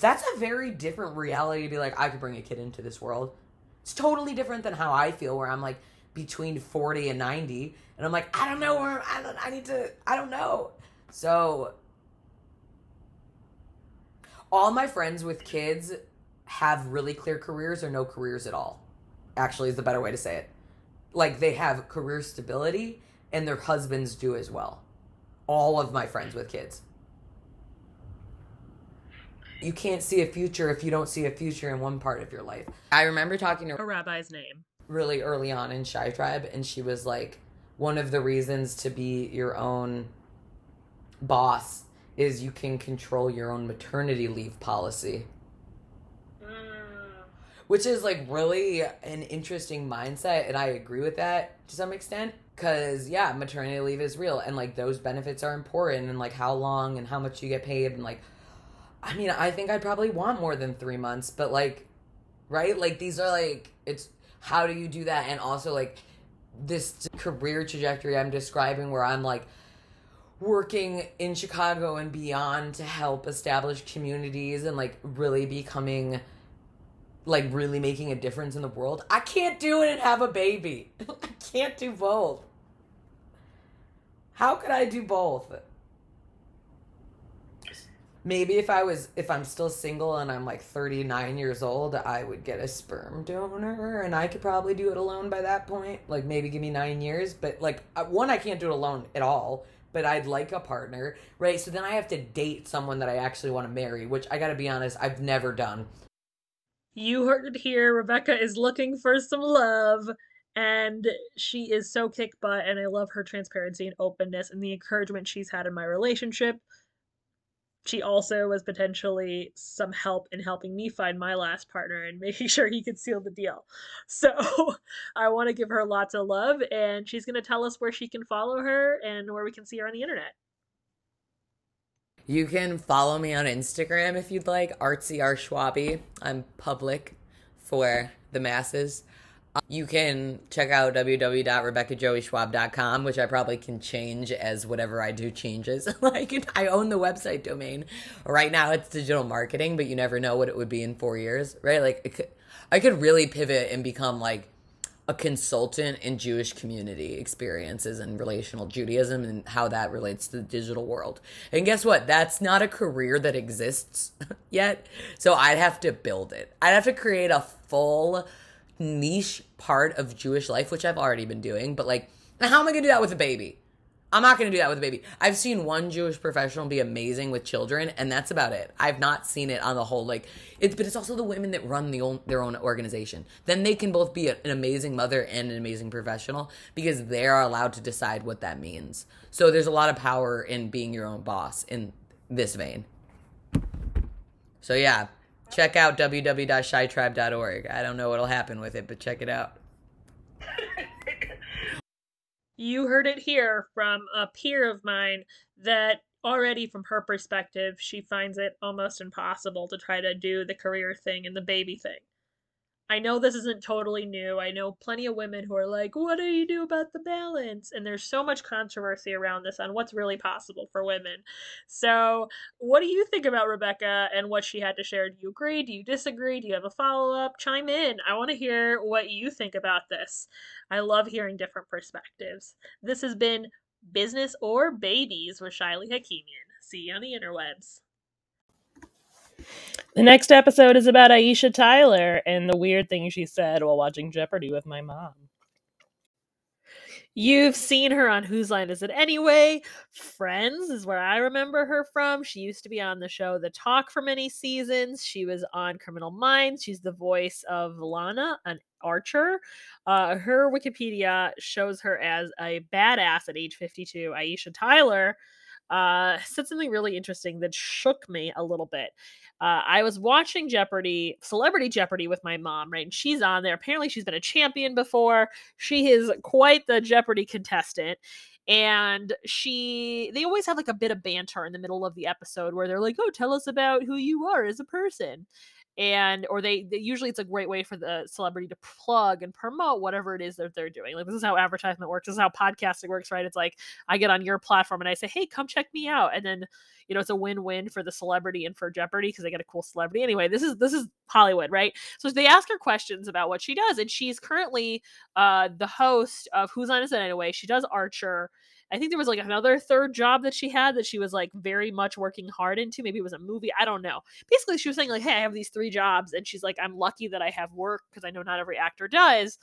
E: that's a very different reality to be like, I could bring a kid into this world. It's totally different than how I feel, where I'm like between 40 and 90, and I'm like, I don't know where I, don't, I need to, I don't know. So, all my friends with kids have really clear careers or no careers at all. Actually, is the better way to say it. Like, they have career stability, and their husbands do as well. All of my friends with kids you can't see a future if you don't see a future in one part of your life. I remember talking to
A: a rabbi's name
E: really early on in Shy Tribe, and she was like, one of the reasons to be your own boss is you can control your own maternity leave policy. Mm. Which is like really an interesting mindset, and I agree with that to some extent. Cause yeah, maternity leave is real, and like those benefits are important, and like how long and how much you get paid, and like I mean, I think I'd probably want more than three months, but like, right? Like, these are like, it's how do you do that? And also, like, this career trajectory I'm describing where I'm like working in Chicago and beyond to help establish communities and like really becoming like really making a difference in the world. I can't do it and have a baby. I can't do both. How could I do both? Maybe if I was if I'm still single and I'm like 39 years old, I would get a sperm donor and I could probably do it alone by that point. Like maybe give me 9 years, but like uh, one I can't do it alone at all, but I'd like a partner, right? So then I have to date someone that I actually want to marry, which I got to be honest, I've never done.
A: You heard it here. Rebecca is looking for some love and she is so kick butt and I love her transparency and openness and the encouragement she's had in my relationship she also was potentially some help in helping me find my last partner and making sure he could seal the deal. So I want to give her lots of love, and she's going to tell us where she can follow her and where we can see her on the internet.
E: You can follow me on Instagram if you'd like, artsy r schwabi. I'm public for the masses. You can check out www.rebeccajoeyschwab.com, which I probably can change as whatever I do changes. like I own the website domain. Right now it's digital marketing, but you never know what it would be in 4 years, right? Like could, I could really pivot and become like a consultant in Jewish community experiences and relational Judaism and how that relates to the digital world. And guess what? That's not a career that exists yet. So I'd have to build it. I'd have to create a full niche part of Jewish life, which I've already been doing, but like, how am I gonna do that with a baby? I'm not gonna do that with a baby. I've seen one Jewish professional be amazing with children, and that's about it. I've not seen it on the whole. Like, it's but it's also the women that run the own, their own organization. Then they can both be an amazing mother and an amazing professional because they are allowed to decide what that means. So there's a lot of power in being your own boss in this vein. So yeah, check out www.shytribe.org. I don't know what'll happen with it, but check it out.
A: you heard it here from a peer of mine that already from her perspective, she finds it almost impossible to try to do the career thing and the baby thing. I know this isn't totally new. I know plenty of women who are like, what do you do about the balance? And there's so much controversy around this on what's really possible for women. So, what do you think about Rebecca and what she had to share? Do you agree? Do you disagree? Do you have a follow up? Chime in. I want to hear what you think about this. I love hearing different perspectives. This has been Business or Babies with Shiley Hakimian. See you on the interwebs.
D: The next episode is about Aisha Tyler and the weird thing she said while watching Jeopardy with my mom.
A: You've seen her on Whose Line Is It Anyway? Friends is where I remember her from. She used to be on the show The Talk for many seasons. She was on Criminal Minds. She's the voice of Lana, an archer. Uh, her Wikipedia shows her as a badass at age 52. Aisha Tyler uh, said something really interesting that shook me a little bit. Uh, I was watching Jeopardy, Celebrity Jeopardy with my mom, right? And she's on there. Apparently, she's been a champion before. She is quite the Jeopardy contestant. And she, they always have like a bit of banter in the middle of the episode where they're like, oh, tell us about who you are as a person and or they, they, usually it's a great way for the celebrity to plug and promote whatever it is that they're doing like this is how advertisement works this is how podcasting works right? It's like i get on your platform and i say hey come check me out and then you know it's a win-win for the celebrity and for jeopardy because they get a cool celebrity. Anyway this is this is hollywood right? So they ask her questions about what she does and she's currently uh the host of who's on is it anyway? She does archer I think there was like another third job that she had that she was like very much working hard into. Maybe it was a movie. I don't know. Basically, she was saying like, "Hey, I have these three jobs," and she's like, "I'm lucky that I have work because I know not every actor does."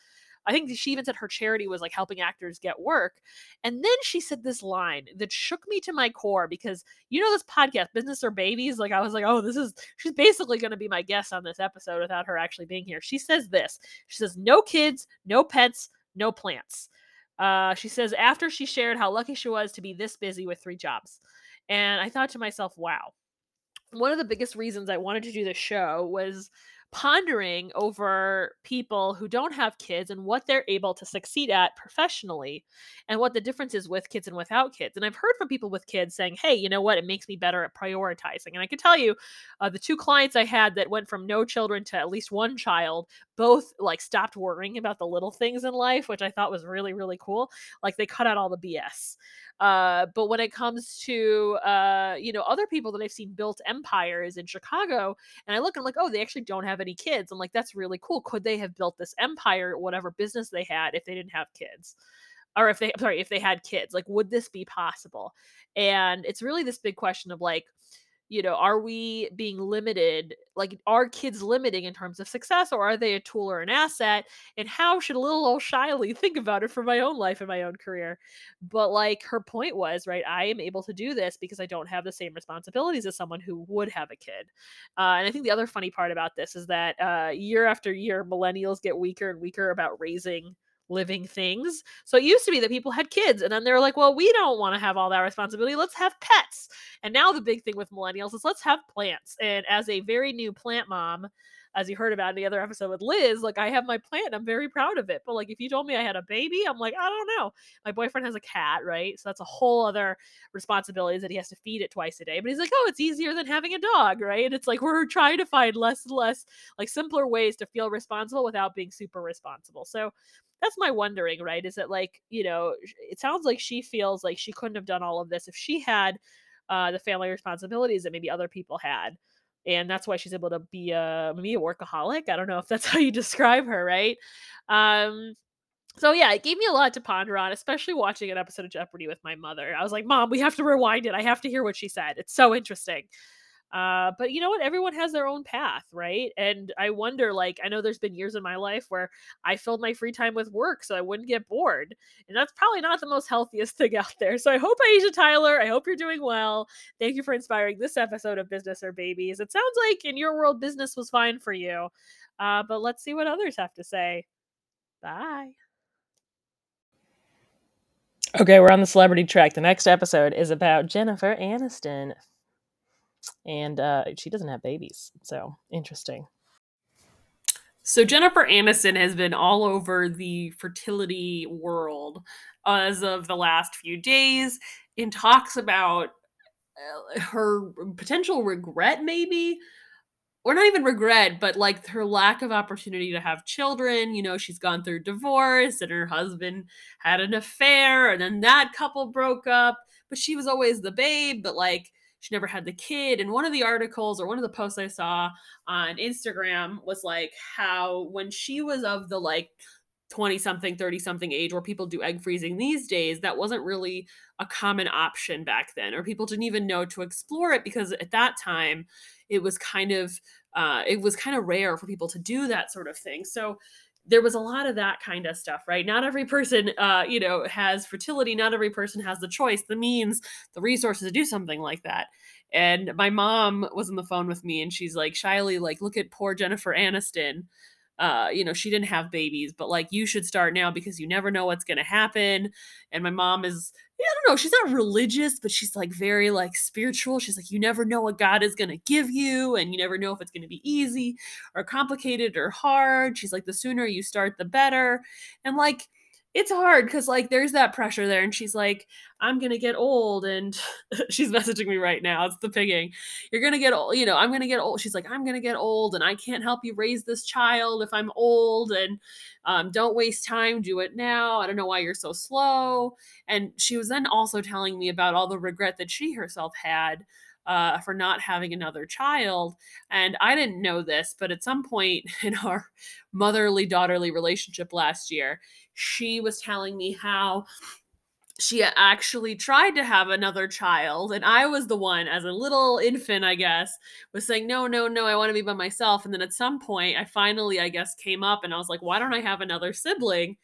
A: I think she even said her charity was like helping actors get work. And then she said this line that shook me to my core because you know this podcast, Business or Babies? Like I was like, oh, this is she's basically going to be my guest on this episode without her actually being here. She says this. She says, "No kids, no pets, no plants." Uh, she says after she shared how lucky she was to be this busy with three jobs. And I thought to myself, wow. One of the biggest reasons I wanted to do this show was pondering over people who don't have kids and what they're able to succeed at professionally and what the difference is with kids and without kids. And I've heard from people with kids saying, hey, you know what? It makes me better at prioritizing. And I can tell you, uh, the two clients I had that went from no children to at least one child both like stopped worrying about the little things in life, which I thought was really, really cool. Like they cut out all the BS. Uh, but when it comes to uh, you know other people that I've seen built empires in Chicago, and I look, I'm like, oh, they actually don't have any kids. I'm like, that's really cool. Could they have built this empire, whatever business they had, if they didn't have kids? Or if they, sorry, if they had kids, like, would this be possible? And it's really this big question of like, you know, are we being limited? Like, are kids limiting in terms of success, or are they a tool or an asset? And how should a little old Shiley think about it for my own life and my own career? But like her point was, right, I am able to do this because I don't have the same responsibilities as someone who would have a kid. Uh, and I think the other funny part about this is that uh, year after year, millennials get weaker and weaker about raising living things. So it used to be that people had kids and then they were like, well, we don't want to have all that responsibility. Let's have pets. And now the big thing with millennials is let's have plants. And as a very new plant mom, as you heard about in the other episode with Liz, like I have my plant, I'm very proud of it. But like if you told me I had a baby, I'm like, I don't know. My boyfriend has a cat, right? So that's a whole other responsibility that he has to feed it twice a day. But he's like, oh, it's easier than having a dog, right? And it's like we're trying to find less and less like simpler ways to feel responsible without being super responsible. So that's my wondering, right? Is it like, you know, it sounds like she feels like she couldn't have done all of this if she had uh, the family responsibilities that maybe other people had and that's why she's able to be a maybe a workaholic. I don't know if that's how you describe her, right? Um, so yeah, it gave me a lot to ponder on, especially watching an episode of Jeopardy with my mother. I was like, "Mom, we have to rewind it. I have to hear what she said. It's so interesting." Uh, but you know what? Everyone has their own path, right? And I wonder, like, I know there's been years in my life where I filled my free time with work so I wouldn't get bored. And that's probably not the most healthiest thing out there. So I hope, Aisha Tyler, I hope you're doing well. Thank you for inspiring this episode of Business or Babies. It sounds like in your world, business was fine for you. Uh, but let's see what others have to say. Bye.
D: Okay, we're on the celebrity track. The next episode is about Jennifer Aniston, and uh, she doesn't have babies. So interesting.
A: So Jennifer Aniston has been all over the fertility world as of the last few days and talks about uh, her potential regret maybe or not even regret, but like her lack of opportunity to have children. You know, she's gone through divorce and her husband had an affair and then that couple broke up, but she was always the babe, but like she never had the kid. And one of the articles or one of the posts I saw on Instagram was like how when she was of the like 20 something, 30 something age where people do egg freezing these days, that wasn't really a common option back then, or people didn't even know to explore it because at that time it was kind of uh, it was kind of rare for people to do that sort of thing. So there was a lot of that kind of stuff, right? Not every person, uh, you know, has fertility. Not every person has the choice, the means, the resources to do something like that. And my mom was on the phone with me, and she's like, "Shiley, like, look at poor Jennifer Aniston. Uh, you know, she didn't have babies, but like, you should start now because you never know what's going to happen." And my mom is I don't know, she's not religious, but she's like very like spiritual. She's like, you never know what God is gonna give you, and you never know if it's gonna be easy or complicated or hard. She's like, the sooner you start, the better. And like it's hard because like there's that pressure there and she's like i'm gonna get old and she's messaging me right now it's the pigging you're gonna get old you know i'm gonna get old she's like i'm gonna get old and i can't help you raise this child if i'm old and um, don't waste time do it now i don't know why you're so slow. And she was then also telling me about all the regret that she herself had uh, for not having another child. And I didn't know this, but at some point in our motherly daughterly relationship last year, she was telling me how she actually tried to have another child and i was the one as a little infant i guess was saying no no no i want to be by myself and then at some point i finally i guess came up and i was like why don't i have another sibling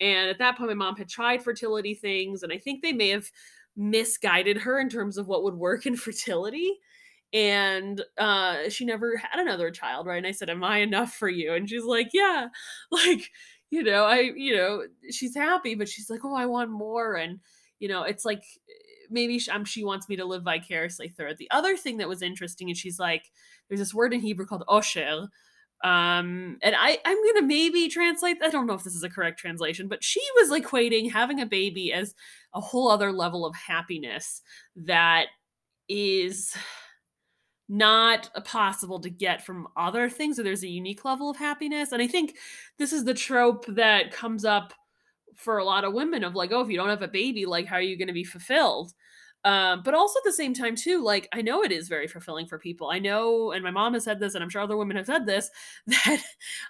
A: and at that point my mom had tried fertility things and i think they may have misguided her in terms of what would work in fertility. And uh she never had another child right? And i said am i enough for you? And she's like yeah. Like you know i you know she's happy but she's like oh i want more. And you know it's like maybe she, um, she wants me to live vicariously through it. The other thing that was interesting is she's like there's this word in hebrew called osher um and i i'm gonna maybe translate i don't know if this is a correct translation but she was equating having a baby as a whole other level of happiness that is not possible to get from other things so there's a unique level of happiness and i think this is the trope that comes up for a lot of women of like oh if you don't have a baby like how are you going to be fulfilled um, but also at the same time too like i know it is very fulfilling for people i know and my mom has said this and i'm sure other women have said this that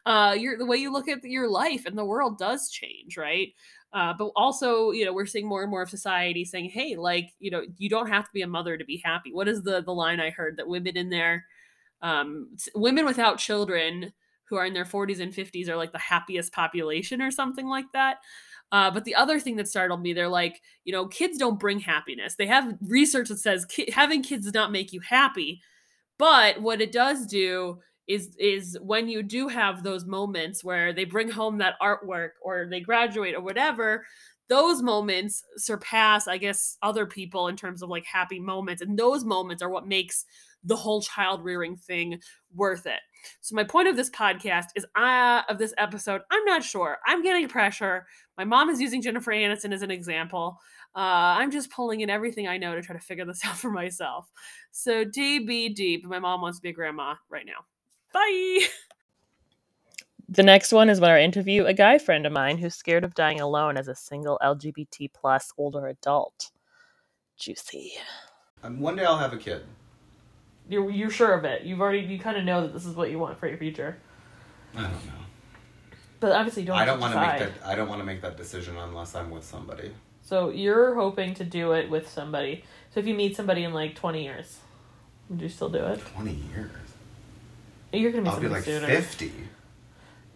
A: uh, your the way you look at your life and the world does change right uh, but also, you know, we're seeing more and more of society saying, "Hey, like, you know, you don't have to be a mother to be happy." What is the the line I heard that women in their um, women without children who are in their 40s and 50s are like the happiest population or something like that. Uh, but the other thing that startled me, they're like, you know, kids don't bring happiness. They have research that says ki- having kids does not make you happy, but what it does do is is when you do have those moments where they bring home that artwork or they graduate or whatever those moments surpass i guess other people in terms of like happy moments and those moments are what makes the whole child rearing thing worth it. So my point of this podcast is uh of this episode i'm not sure. I'm getting pressure. My mom is using jennifer aniston as an example. Uh, i'm just pulling in everything i know to try to figure this out for myself. So dbd but my mom wants to be a grandma right now. Bye!
D: The next one is when I interview a guy friend of mine who's scared of dying alone as a single LGBT plus older adult. Juicy.
G: Um, one day I'll have a kid.
A: You're, you're sure of it you've already you kind of know that this is what you want for your future
G: I don't know.
A: but obviously you don't
G: I don't want to make that. I don't want to make that decision unless I'm with somebody.
A: So you're hoping to do it with somebody. So if you meet somebody in like 20 years, would you still do it?
G: Twenty years.
A: You're gonna be
G: I'll be like
A: sooner.
G: fifty.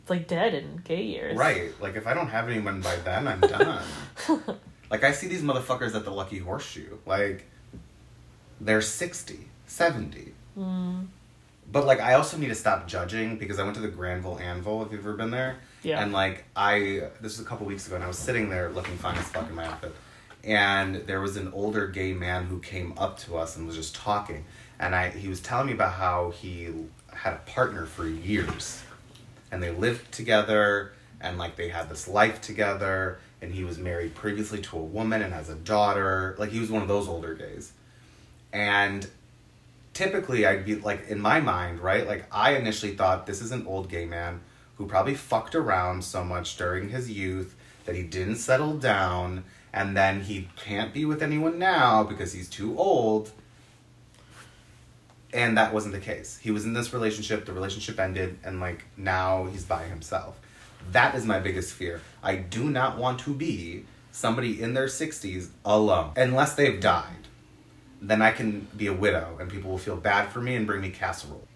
A: It's like dead in gay years.
G: Right. Like if I don't have anyone by then, I'm done. like I see these motherfuckers at the Lucky Horseshoe. Like they're 60, 70.
A: Mm,
G: But like I also need to stop judging because I went to the Granville Anvil. If you've ever been there,
A: yeah.
G: and like I, this was a couple weeks ago, and I was sitting there looking fine as fuck in my outfit, and there was an older gay man who came up to us and was just talking, and I he was telling me about how he had a partner for years, and they lived together, and like they had this life together, and he was married previously to a woman and has a daughter. Like he was one of those older gays, and typically I'd be like in my mind, right? Like I initially thought this is an old gay man who probably fucked around so much during his youth that he didn't settle down and then he can't be with anyone now because he's too old. And that wasn't the case. He was in this relationship, the relationship ended, and like now he's by himself. That is my biggest fear. I do not want to be somebody in their 60s alone unless they've died then I can be a widow and people will feel bad for me and bring me casserole.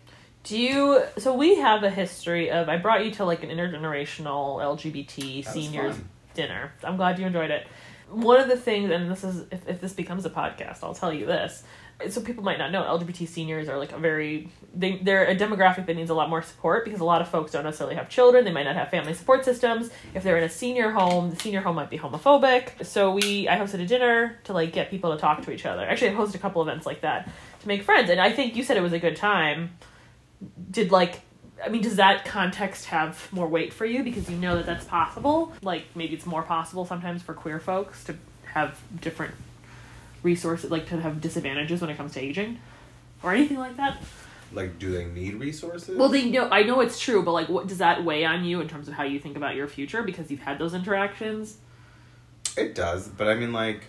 A: Do you? So we have a history of. I brought you to like an intergenerational LGBT
G: That
A: seniors dinner. I'm glad you enjoyed it. One of the things, and this is if, if this becomes a podcast, I'll tell you this. So people might not know LGBT seniors are like a very they they're a demographic that needs a lot more support because a lot of folks don't necessarily have children. They might not have family support systems. If they're in a senior home, the senior home might be homophobic. So we I hosted a dinner to like get people to talk to each other. Actually, I hosted a couple events like that to make friends, and I think you said it was a good time did like i mean does that context have more weight for you because you know that that's possible like maybe it's more possible sometimes for queer folks to have different resources like to have disadvantages when it comes to aging or anything like that
G: Like, do they need resources?
A: well they know i know it's true but like what does that weigh on you in terms of how you think about your future because you've had those interactions
G: it does, but I mean, like,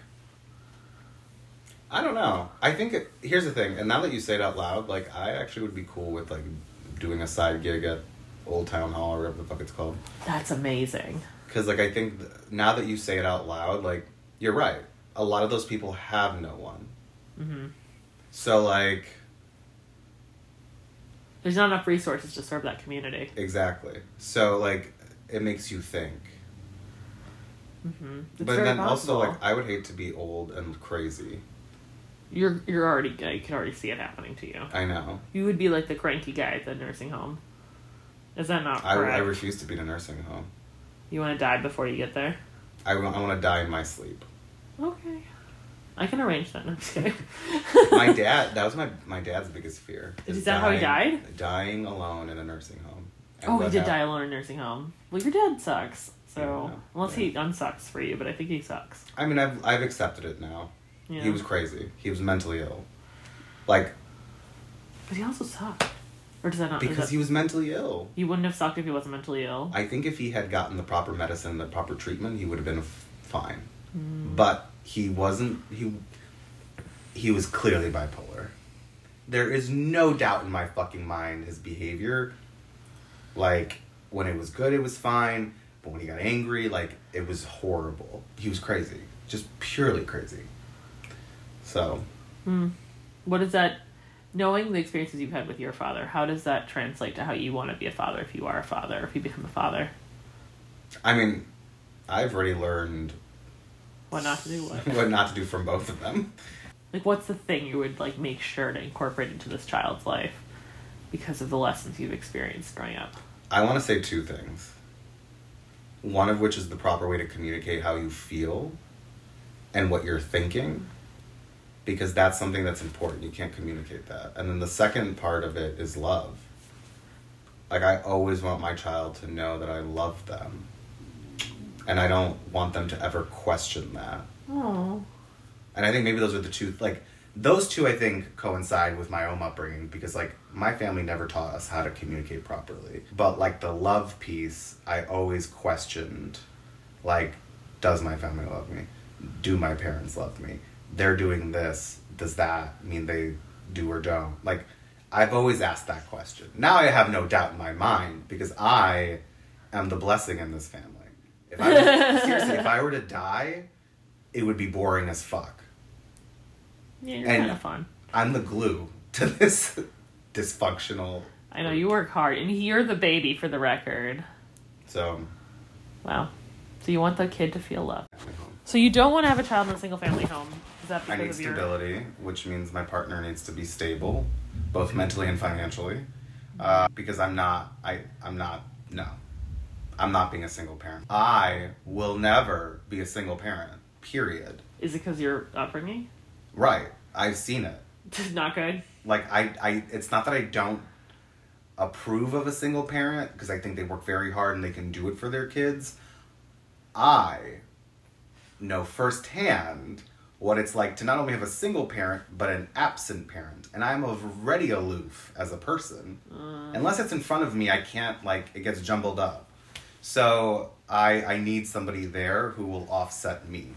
G: I don't know. I think it, here's the thing, and now that you say it out loud, like, I actually would be cool with like doing a side gig at Old Town Hall or whatever the fuck it's called.
A: that's amazing
G: Because like I think th- now that you say it out loud, like you're right. A lot of those people have no one.
A: hmm
G: So like
A: there's not enough resources to serve that community
G: exactly. So like it makes you think.
A: hmm
G: but then also like I would hate to be old and crazy.
A: you're you're already you can already see it happening to you
G: I know.
A: You would be like the cranky guy at the nursing home. Is that not
G: I,
A: correct?
G: I refuse to be in a nursing home.
A: you want to die before you get there?
G: I want, I want to die in my sleep.
A: Okay. I can arrange that. No, I'm just kidding.
G: My dad, that was my my dad's biggest fear.
A: Is that how he
G: died? Dying alone in a nursing home. And
A: Oh, he did
G: hap-
A: die alone in a nursing home. Well, your dad sucks. So,
G: Yeah,
A: unless
G: yeah.
A: he unsucks for you, but I think he sucks.
G: I mean, I've I've accepted it now.
A: Yeah.
G: He was crazy. He was mentally ill. Like
A: But he also sucked. Or does that not?
G: because
A: that-
G: he was mentally ill.
A: he wouldn't have sucked if he wasn't mentally ill.
G: I think if he had gotten the proper medicine, the proper treatment, he would have been f- fine.
A: Hmm.
G: But he wasn't. He he was clearly bipolar. There is no doubt in my fucking mind his behavior. Like when it was good, it was fine. But when he got angry, like it was horrible. He was crazy, just purely crazy. So
A: Hmm. What does that, knowing the experiences you've had with your father, how does that translate to how you want to be a father if you are a father, if you become a father?
G: I mean, I've already learned
A: What not to do? What?
G: what not to do from both of them.
A: Like, what's the thing you would like make sure to incorporate into this child's life?
D: because of the lessons you've experienced growing up?
G: I want to say two things. One of which is the proper way to communicate how you feel and what you're thinking, because that's something that's important. You can't communicate that. And then the second part of it is love. Like, I always want my child to know that I love them. And I don't want them to ever question that.
D: Oh.
G: And I think maybe those are the two, like, those two I think coincide with my own upbringing because, like, my family never taught us how to communicate properly. But, like, the love piece, I always questioned, like, does my family love me? Do my parents love me? They're doing this. Does that mean they do or don't? Like, I've always asked that question. Now I have no doubt in my mind because I am the blessing in this family. If I was, seriously, if I were to die, it would be boring as fuck.
D: Yeah, you're kind of fun.
G: I'm the glue to this dysfunctional.
D: I know you work hard, and you're the baby for the record.
G: So,
D: Wow. So you want the kid to feel love. So you don't want to have a child in a single family home. Is that
G: I need
D: of your
G: stability, which means my partner needs to be stable, both mentally and financially. Uh, because I'm not, I, I'm not, no, I'm not being a single parent. I will never be a single parent. Period.
D: Is it because your upbringing?
G: Right. I've seen it.
D: Not good.
G: like I, I it's not that I don't approve of a single parent because I think they work very hard and they can do it for their kids. I know firsthand what it's like to not only have a single parent but an absent parent and i'm already aloof as a person uh. unless it's in front of me i can't like it gets jumbled up so i i need somebody there who will offset me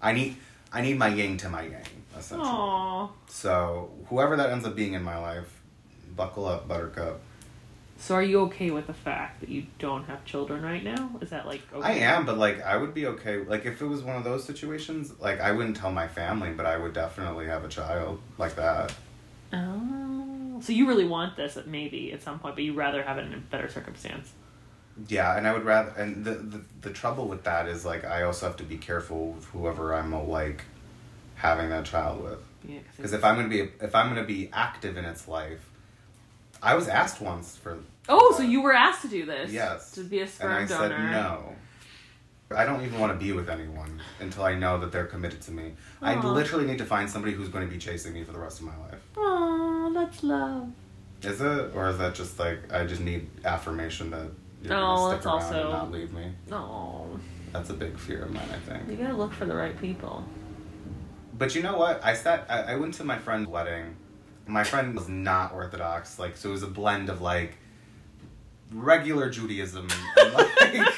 G: i need i need my yang to my yang essentially
D: Aww.
G: so whoever that ends up being in my life, buckle up, Buttercup.
D: So are you okay with the fact that you don't have children right now? Is that like okay?
G: I am, but like I would be okay. Like if it was one of those situations, like I wouldn't tell my family, but I would definitely have a child like that.
D: Oh. So you really want this maybe at some point, but you'd rather have it in a better circumstance.
G: Yeah, and I would rather. And the the, the trouble with that is like I also have to be careful with whoever I'm like having that child with.
D: Yeah.
G: Because if I'm gonna be if I'm gonna be active in its life, I was asked once for
D: oh, so you were asked to do this?
G: Yes.
D: To be a
G: and
D: sperm
G: I
D: donor.
G: said no. I don't even want to be with anyone until I know that they're committed to me. I literally need to find somebody who's going to be chasing me for the rest of my life.
D: Oh, that's love.
G: Is it, or is that just like I just need affirmation that you're
D: No, that's
G: stick around
D: also-
G: and not leave me?
D: Oh,
G: That's a big fear of mine, I think.
D: you gotta look for the right people.
G: But you know what? I sat. I, I went to my friend's wedding. My friend was not Orthodox, like so. It was a blend of like regular Judaism, and, like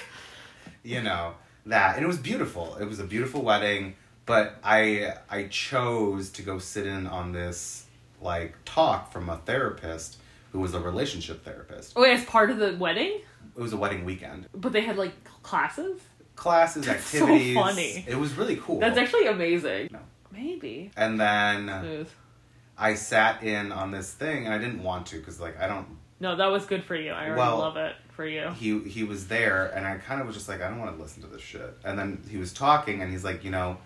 G: you know that, and it was beautiful. It was a beautiful wedding. But I I chose to go sit in on this like talk from a therapist who was a relationship therapist.
D: Oh, wait, as part of the wedding,
G: It was a wedding weekend.
D: but they had like classes.
G: Classes,
D: That's so
G: activities.
D: funny.
G: It was really cool.
D: That's actually amazing.
G: No.
D: Maybe.
G: and then
D: Smooth.
G: I sat in on this thing, and I didn't want to because like I don't
D: No, that was good for you. I already
G: Well-
D: love it for you.
G: he he was there and I kind of was just like I don't want to listen to this shit. And then he was talking and he's like, you know,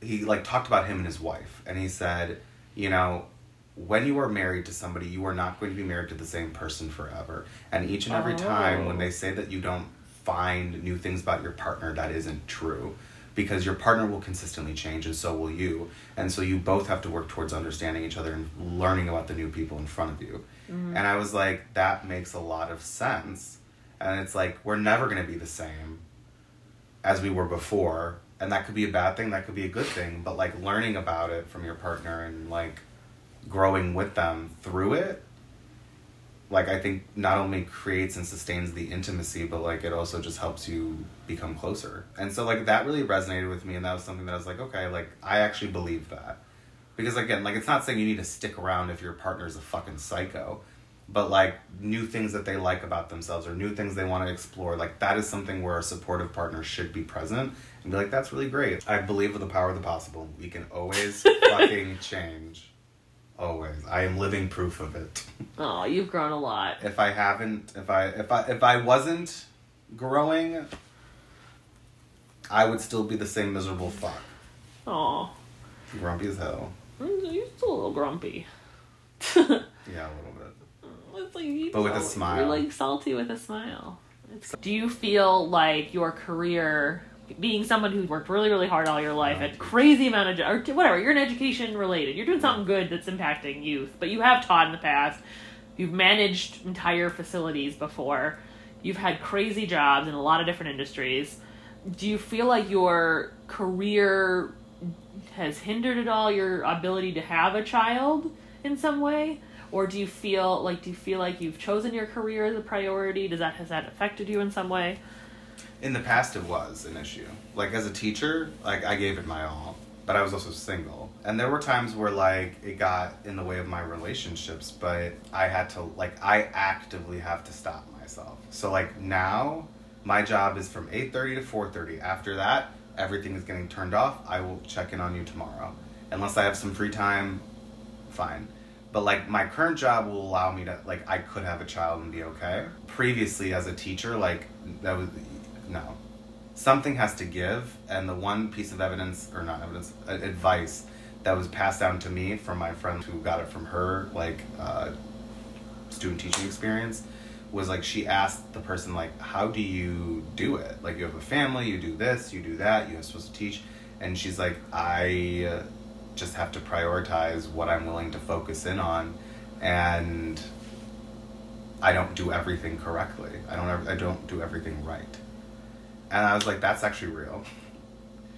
G: he like talked about him and his wife and he said, you know, when you are married to somebody, you are not going to be married to the same person forever. And each and every time when
D: Oh.
G: they say that you don't find new things about your partner, that isn't true. Because your partner will consistently change and so will you. And so you both have to work towards understanding each other and learning about the new people in front of you. Mm-hmm. And I was like, that makes a lot of sense. And it's like, we're never going to be the same as we were before. And that could be a bad thing, that could be a good thing. But like learning about it from your partner and like growing with them through it, like I think not only creates and sustains the intimacy, but like it also just helps you become closer. And so like that really resonated with me. And that was something that I was like, okay, like I actually believe that because again like it's not saying you need to stick around if your partner's a fucking psycho but like new things that they like about themselves or new things they want to explore like that is something where a supportive partner should be present and be like that's really great i believe in the power of the possible we can always fucking change always i am living proof of it
D: Oh, you've grown a lot.
G: if i haven't if i if i if i wasn't growing i would still be the same miserable fuck
D: Oh,
G: grumpy as hell mm,
D: you're still a little grumpy.
G: yeah a little bit
A: It's like you
G: But with a smile.
A: You're like salty with a smile. It's- Do you feel like your career, being someone who worked really, really hard all your life, had crazy amount of, or whatever, you're in education related, you're doing something good that's impacting youth, but you have taught in the past, you've managed entire facilities before, you've had crazy jobs in a lot of different industries. Do you feel like your career has hindered at all your ability to have a child in some way? Or do you feel like do you feel like you've chosen your career as a priority? Does that has that affected you in some way?
G: In the past, it was an issue. Like as a teacher, like I gave it my all, but I was also single, and there were times where like it got in the way of my relationships. But I had to like I actively have to stop myself. So like now, my job is from eight thirty to four thirty. After that, everything is getting turned off. I will check in on you tomorrow, unless I have some free time. Fine. But like my current job will allow me to like I could have a child and be okay. Previously as a teacher, like that was no. Something has to give and the one piece of evidence or not evidence, uh, advice that was passed down to me from my friend who got it from her like uh, student teaching experience was like she asked the person like how do you do it? Like you have a family you do this you do that you're supposed to teach. And she's like i uh, just have to prioritize what i'm willing to focus in on and i don't do everything correctly. I don't i don't do everything right and i was like that's actually real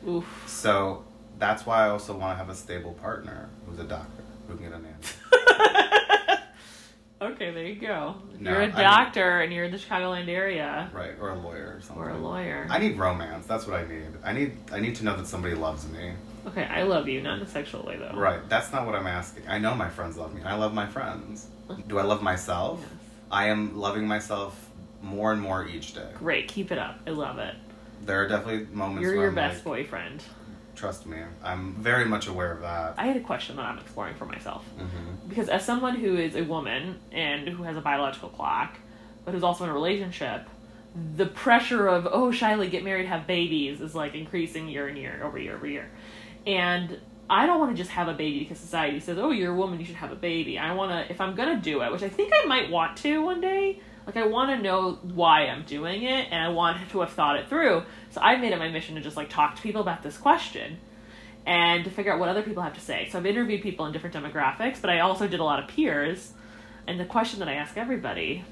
A: Oof.
G: so that's why i also want to have a stable partner who's a doctor who can get an answer.
A: okay, there you go.
G: No,
A: you're a doctor and you're in the Chicagoland area.
G: right or a lawyer or something
A: Or a lawyer.
G: I need romance. That's what I need. I need I need to know that somebody loves me.
A: Okay, I love you, not in a sexual way though.
G: Right. That's not what I'm asking. I know my friends love me. and I love my friends. Do I love myself?
A: Yes.
G: I am loving myself more and more each day.
A: Great, keep it up. I love it.
G: There are definitely moments where You're
A: your
G: I'm
A: best
G: like,
A: boyfriend.
G: trust me. I'm very much aware of that.
A: I had a question that I'm exploring for myself.
G: hmm
A: Because as someone who is a woman and who has a biological clock, but who's also in a relationship, the pressure of, oh, Shiley, get married, have babies is like increasing year and year, over year, over year. And I don't want to just have a baby because society says, oh, you're a woman, you should have a baby. I want to, if I'm going to do it, which I think I might want to one day, like I want to know why I'm doing it and I want to have thought it through. So I've made it my mission to just like talk to people about this question and to figure out what other people have to say. So I've interviewed people in different demographics, but I also did a lot of peers. And the question that I ask everybody,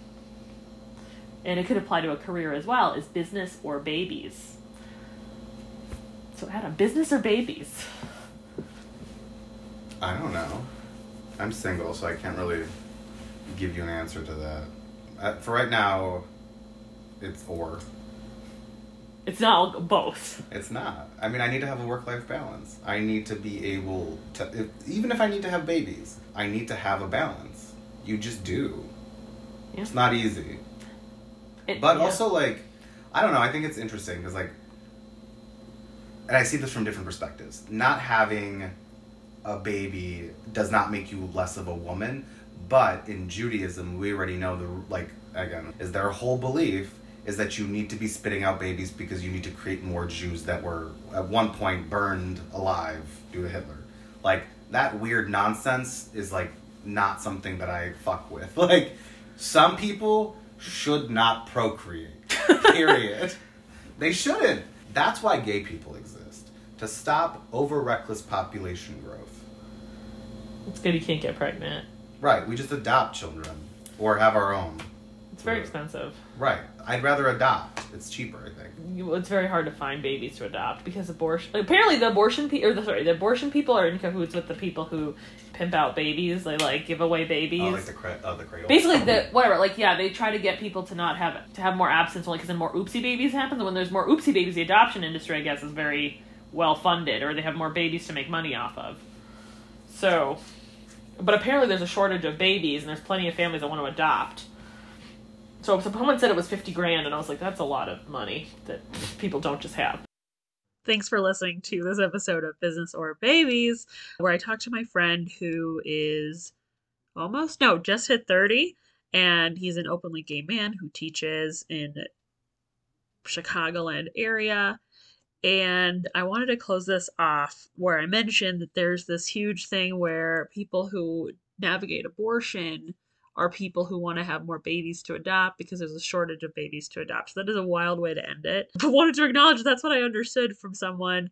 A: and it could apply to a career as well, is business or babies? So Adam, business or babies?
G: I don't know. I'm single, so I can't really give you an answer to that. Uh, for right now, it's or.
A: It's not both.
G: It's not. I mean, I need to have a work life balance. I need to be able to, if, even if I need to have babies, I need to have a balance. You just do.
A: Yeah.
G: It's not easy.
A: It-
G: But
A: yeah.
G: also, like, I don't know, I think it's interesting because, like, and I see this from different perspectives. Not having a baby does not make you less of a woman, but in Judaism, we already know the, like, again, is their whole belief is that you need to be spitting out babies because you need to create more Jews that were at one point burned alive due to Hitler. Like, that weird nonsense is, like, not something that I fuck with. Like, some people should not procreate. Period. they shouldn't. That's why gay people exist. To stop over reckless population growth.
A: it's good you can't get pregnant.
G: Right, we just adopt children. Or have our own.
A: It's very expensive.
G: Right. I'd rather adopt. It's cheaper, I think.
A: You- It's very hard to find babies to adopt because abortion. Apparently, the abortion pe- or the sorry, the abortion people are in cahoots with the people who pimp out babies. They like give away babies.
G: Oh, like the, cra- oh, the cradle.
A: Basically, the whatever, like yeah, they try to get people to not have to have more abstinence only because then more oopsie babies happen. And when there's more oopsie babies, the adoption industry, I guess, is very well funded, or they have more babies to make money off of. So, but apparently, there's a shortage of babies, and there's plenty of families that want to adopt. So, someone said it was fifty grand, and I was like, that's a lot of money that people don't just have.
H: Thanks for listening to this episode of Business or Babies, where I talk to my friend who is almost, no, just hit 30, and he's an openly gay man who teaches in Chicagoland area. And I wanted to close this off where I mentioned that there's this huge thing where people who navigate abortion
I: are people who want to have more babies to adopt because there's a shortage of babies to adopt. So that is a wild way to end it. But wanted to acknowledge that's what I understood from someone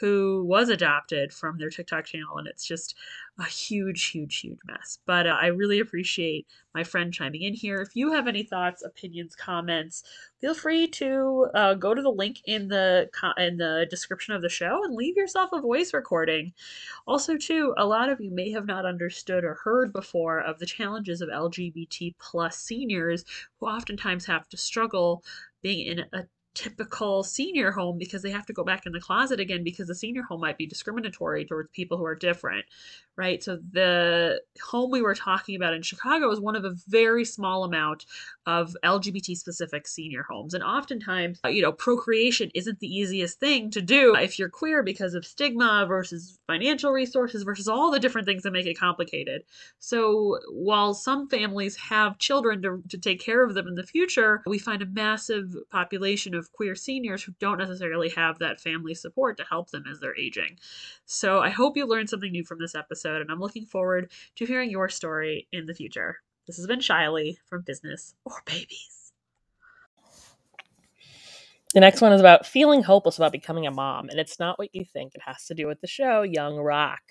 I: who was adopted from their TikTok channel, and it's just a huge, huge, huge mess. But uh, I really appreciate my friend chiming in here. If you have any thoughts, opinions, comments, feel free to uh, go to the link in the in the description of the show and leave yourself a voice recording. Also, too, a lot of you may have not understood or heard before of the challenges of LGBT plus seniors who oftentimes have to struggle being in a typical senior home because they have to go back in the closet again because the senior home might be discriminatory towards people who are different right? So the home we were talking about in Chicago is one of a very small amount of LGBT specific senior homes. And oftentimes, you know, procreation isn't the easiest thing to do if you're queer because of stigma versus financial resources versus all the different things that make it complicated. So while some families have children to, to take care of them in the future, we find a massive population of queer seniors who don't necessarily have that family support to help them as they're aging. So I hope you learned something new from this episode, and I'm looking forward to hearing your story in the future. This has been Shiley from Business or Babies.
A: The next one is about feeling hopeless about becoming a mom, and it's not what you think. It has to do with the show Young Rock.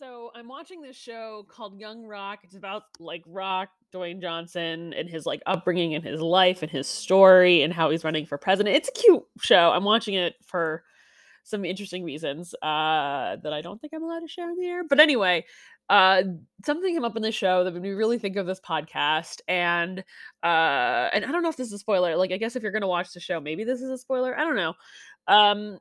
A: So I'm watching this show called Young Rock. It's about like Rock, Dwayne Johnson, and his like upbringing and his life and his story and how he's running for president. It's a cute show. I'm watching it for some interesting reasons uh, that I don't think I'm allowed to share in the air. But anyway, uh, something came up in the show that made me really think of this podcast, and uh, and I don't know if this is a spoiler. Like, I guess if you're gonna watch the show, maybe this is a spoiler. I don't know. Um,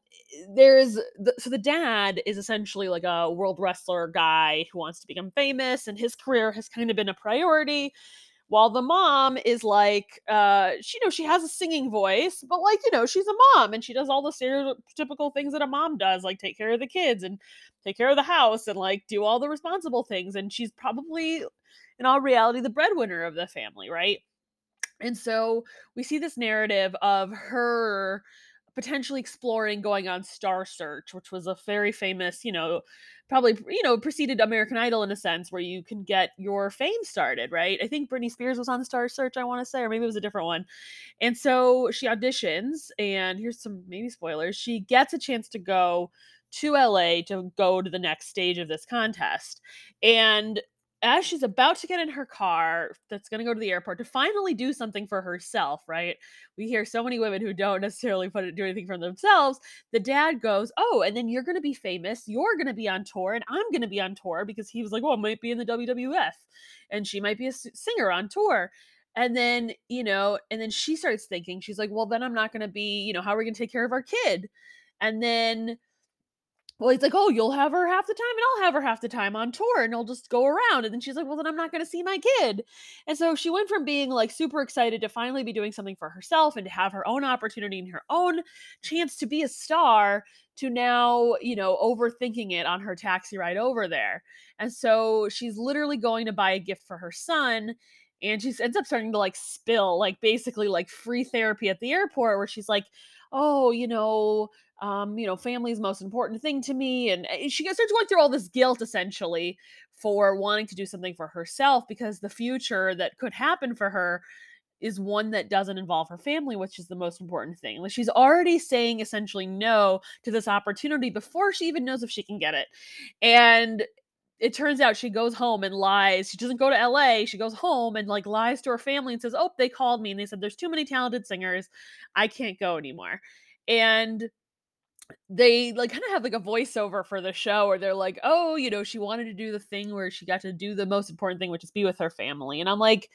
A: there's the, so the dad is essentially like a world wrestler guy who wants to become famous, and his career has kind of been a priority while the mom is like uh she you know she has a singing voice but like you know she's a mom and she does all the stereotypical things that a mom does like take care of the kids and take care of the house and like do all the responsible things and she's probably in all reality the breadwinner of the family right? And so we see this narrative of her potentially exploring going on Star Search, which was a very famous, you know, probably you know preceded American Idol in a sense where you can get your fame started, right? I think Britney Spears was on Star Search, I want to say, or maybe it was a different one. And so she auditions, and here's some maybe spoilers. She gets a chance to go to LA to go to the next stage of this contest. And as she's about to get in her car that's going to go to the airport to finally do something for herself, right? We hear so many women who don't necessarily put it, do anything for themselves. The dad goes, "Oh, and then you're going to be famous. You're going to be on tour, and I'm going to be on tour because he was like, well, I might be in the WWF, and she might be a singer on tour." And then, you know, and then she starts thinking, she's like, well, then I'm not going to be, you know, how are we going to take care of our kid? And then well, he's like, oh, you'll have her half the time and I'll have her half the time on tour and I'll just go around. And then she's like, well, then I'm not going to see my kid. And so she went from being like super excited to finally be doing something for herself and to have her own opportunity and her own chance to be a star to now, you know, overthinking it on her taxi ride over there. And so she's literally going to buy a gift for her son and she ends up starting to like spill like basically like free therapy at the airport where she's like oh you know um, you know, family is most important thing to me. And eh, she starts going through all this guilt essentially for wanting to do something for herself because the future that could happen for her is one that doesn't involve her family, which is the most important thing. Like she's already saying essentially no to this opportunity before she even knows if she can get it. And it turns out she goes home and lies. She doesn't go to LA. She goes home and like lies to her family and says, "Oh, they called me and they said there's too many talented singers. I can't go anymore." And they like kind of have like a voiceover for the show where they're like, oh, you know, she wanted to do the thing where she got to do the most important thing, which is be with her family. And I'm like,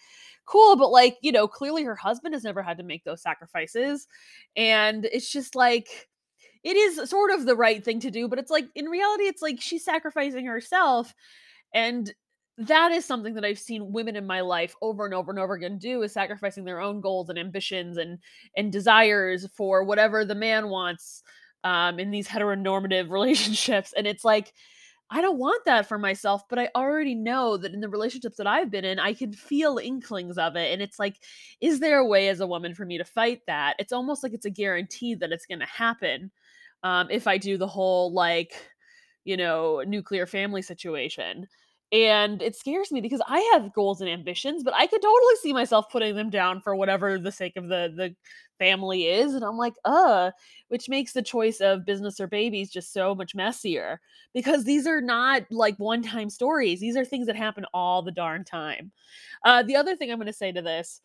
A: cool, but like, you know, clearly her husband has never had to make those sacrifices. And it's just like, it is sort of the right thing to do, but it's like, in reality, it's like she's sacrificing herself. And that is something that I've seen women in my life over and over and over again do is sacrificing their own goals and ambitions and and desires for whatever the man wants um, in these heteronormative relationships. And it's like, I don't want that for myself, but I already know that in the relationships that I've been in, I can feel inklings of it. And it's like, is there a way as a woman for me to fight that? It's almost like it's a guarantee that it's going to happen um, if I do the whole, like, you know, nuclear family situation. And it scares me because I have goals and ambitions, but I could totally see myself putting them down for whatever the sake of the the family is. And I'm like, uh, which makes the choice of business or babies just so much messier because these are not like one time stories. These are things that happen all the darn time. Uh, the other thing I'm going to say to this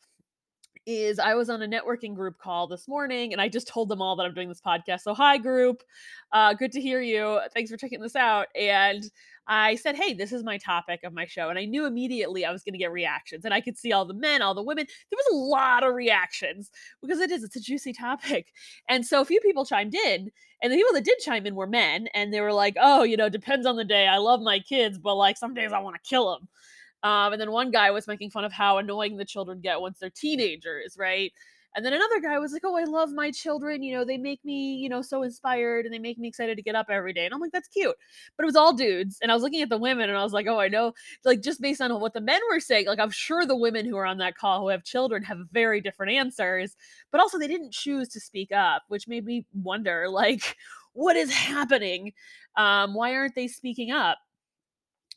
A: is I was on a networking group call this morning and I just told them all that I'm doing this podcast. So, hi, group. Uh, good to hear you. Thanks for checking this out. And I said, hey, this is my topic of my show. And I knew immediately I was going to get reactions. And I could see all the men, all the women. There was a lot of reactions because it is, it's a juicy topic. And so a few people chimed in. And the people that did chime in were men. And they were like, oh, you know, depends on the day. I love my kids, but like some days I want to kill them. Um, and then one guy was making fun of how annoying the children get once they're teenagers, right? And then another guy was like, "Oh, I love my children. You know, they make me, you know, so inspired and they make me excited to get up every day." And I'm like, "That's cute." But it was all dudes, and I was looking at the women and I was like, "Oh, I know." Like just based on what the men were saying, like I'm sure the women who are on that call who have children have very different answers, but also they didn't choose to speak up, which made me wonder like what is happening? Um, why aren't they speaking up?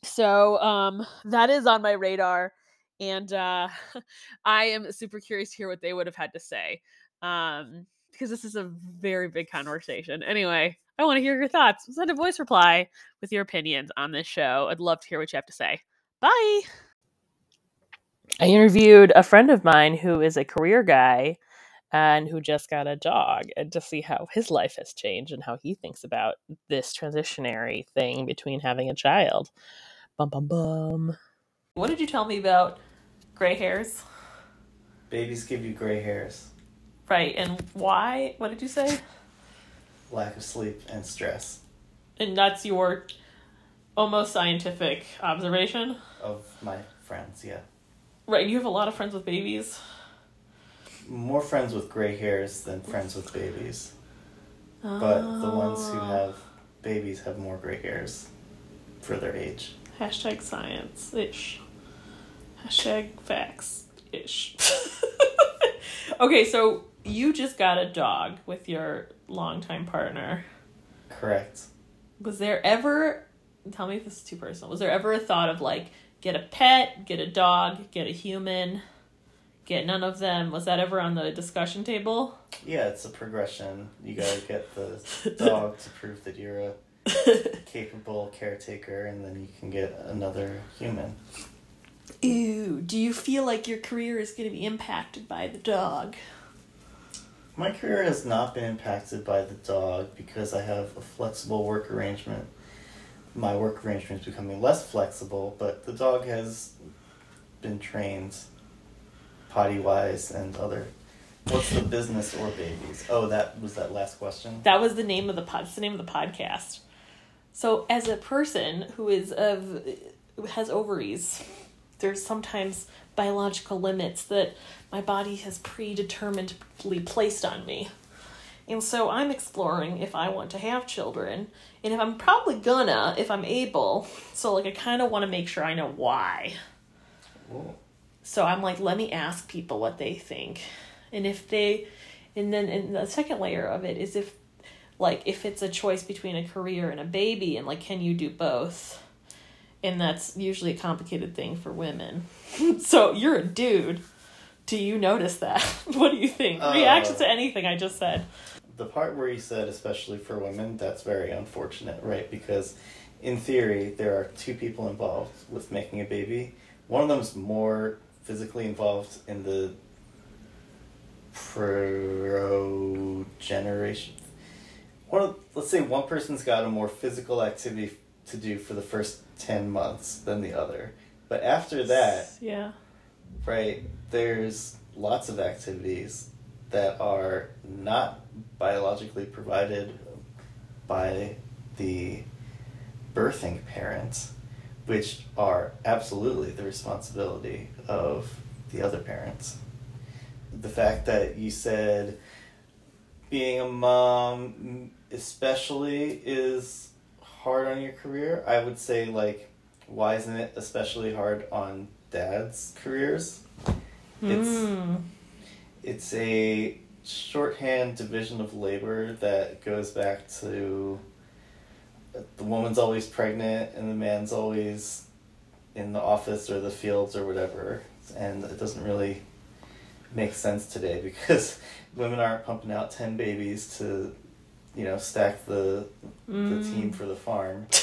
A: So um, that is on my radar, and uh, I am super curious to hear what they would have had to say um, because this is a very big conversation. Anyway, I want to hear your thoughts. Send a voice reply with your opinions on this show. I'd love to hear what you have to say. Bye. I interviewed a friend of mine who is a career guy and who just got a dog and to see how his life has changed and how he thinks about this transitionary thing between having a child. Bum bum bum. What did you tell me about gray hairs?
J: Babies give you gray hairs.
A: Right, and why? What did you say?
J: Lack of sleep and stress.
A: And that's your almost scientific observation?
J: Of my friends, yeah.
A: Right, you have a lot of friends with babies.
J: More friends with gray hairs than friends with babies. But the ones who
A: Oh.
J: have babies have more gray hairs for their age.
A: Hashtag science ish. Hashtag facts ish. okay, so you just got a dog with your longtime partner.
J: Correct.
A: Was there ever, tell me if this is too personal, was there ever a thought of like, get a pet, get a dog, get a human, get none of them? Was that ever on the discussion table?
J: Yeah, it's a progression. You gotta get the dog to prove that you're a capable caretaker, and then you can get another human.
A: Ew, do you feel like your career is going to be impacted by the dog?
J: My career has not been impacted by the dog because I have a flexible work arrangement. My work arrangement is becoming less flexible, but the dog has been trained potty wise and other. What's the business or babies? Oh, that was that last question.
A: That was the name of the pod. It's the name of the podcast. So, as a person who is of who has ovaries, there's sometimes biological limits that my body has predeterminedly placed on me. And so I'm exploring if I want to have children and if I'm probably gonna if I'm able. So like I kind of want to make sure I know why.
J: Ooh.
A: So I'm like let me ask people what they think. And if they and then and the second layer of it is if like if it's a choice between a career and a baby and like can you do both? And that's usually a complicated thing for women. so you're a dude. Do you notice that? what do you think?
J: Uh,
A: Reaction to anything I just said.
J: The part where you said, especially for women, that's very unfortunate, right? Because in theory, there are two people involved with making a baby. One of them is more physically involved in the progeneration. One let's say one person's got a more physical activity to do for the first 10 months than the other. But after that,
A: Yeah.
J: right, there's lots of activities that are not biologically provided by the birthing parent, which are absolutely the responsibility of the other parents. The fact that you said being a mom, especially, is hard on your career, I would say, like, why isn't it especially hard on dads' careers? It's
A: Mm.
J: it's a shorthand division of labor that goes back to the woman's always pregnant and the man's always in the office or the fields or whatever, and it doesn't really make sense today because women aren't pumping out ten babies to, you know, stack the the mm. team for the farm.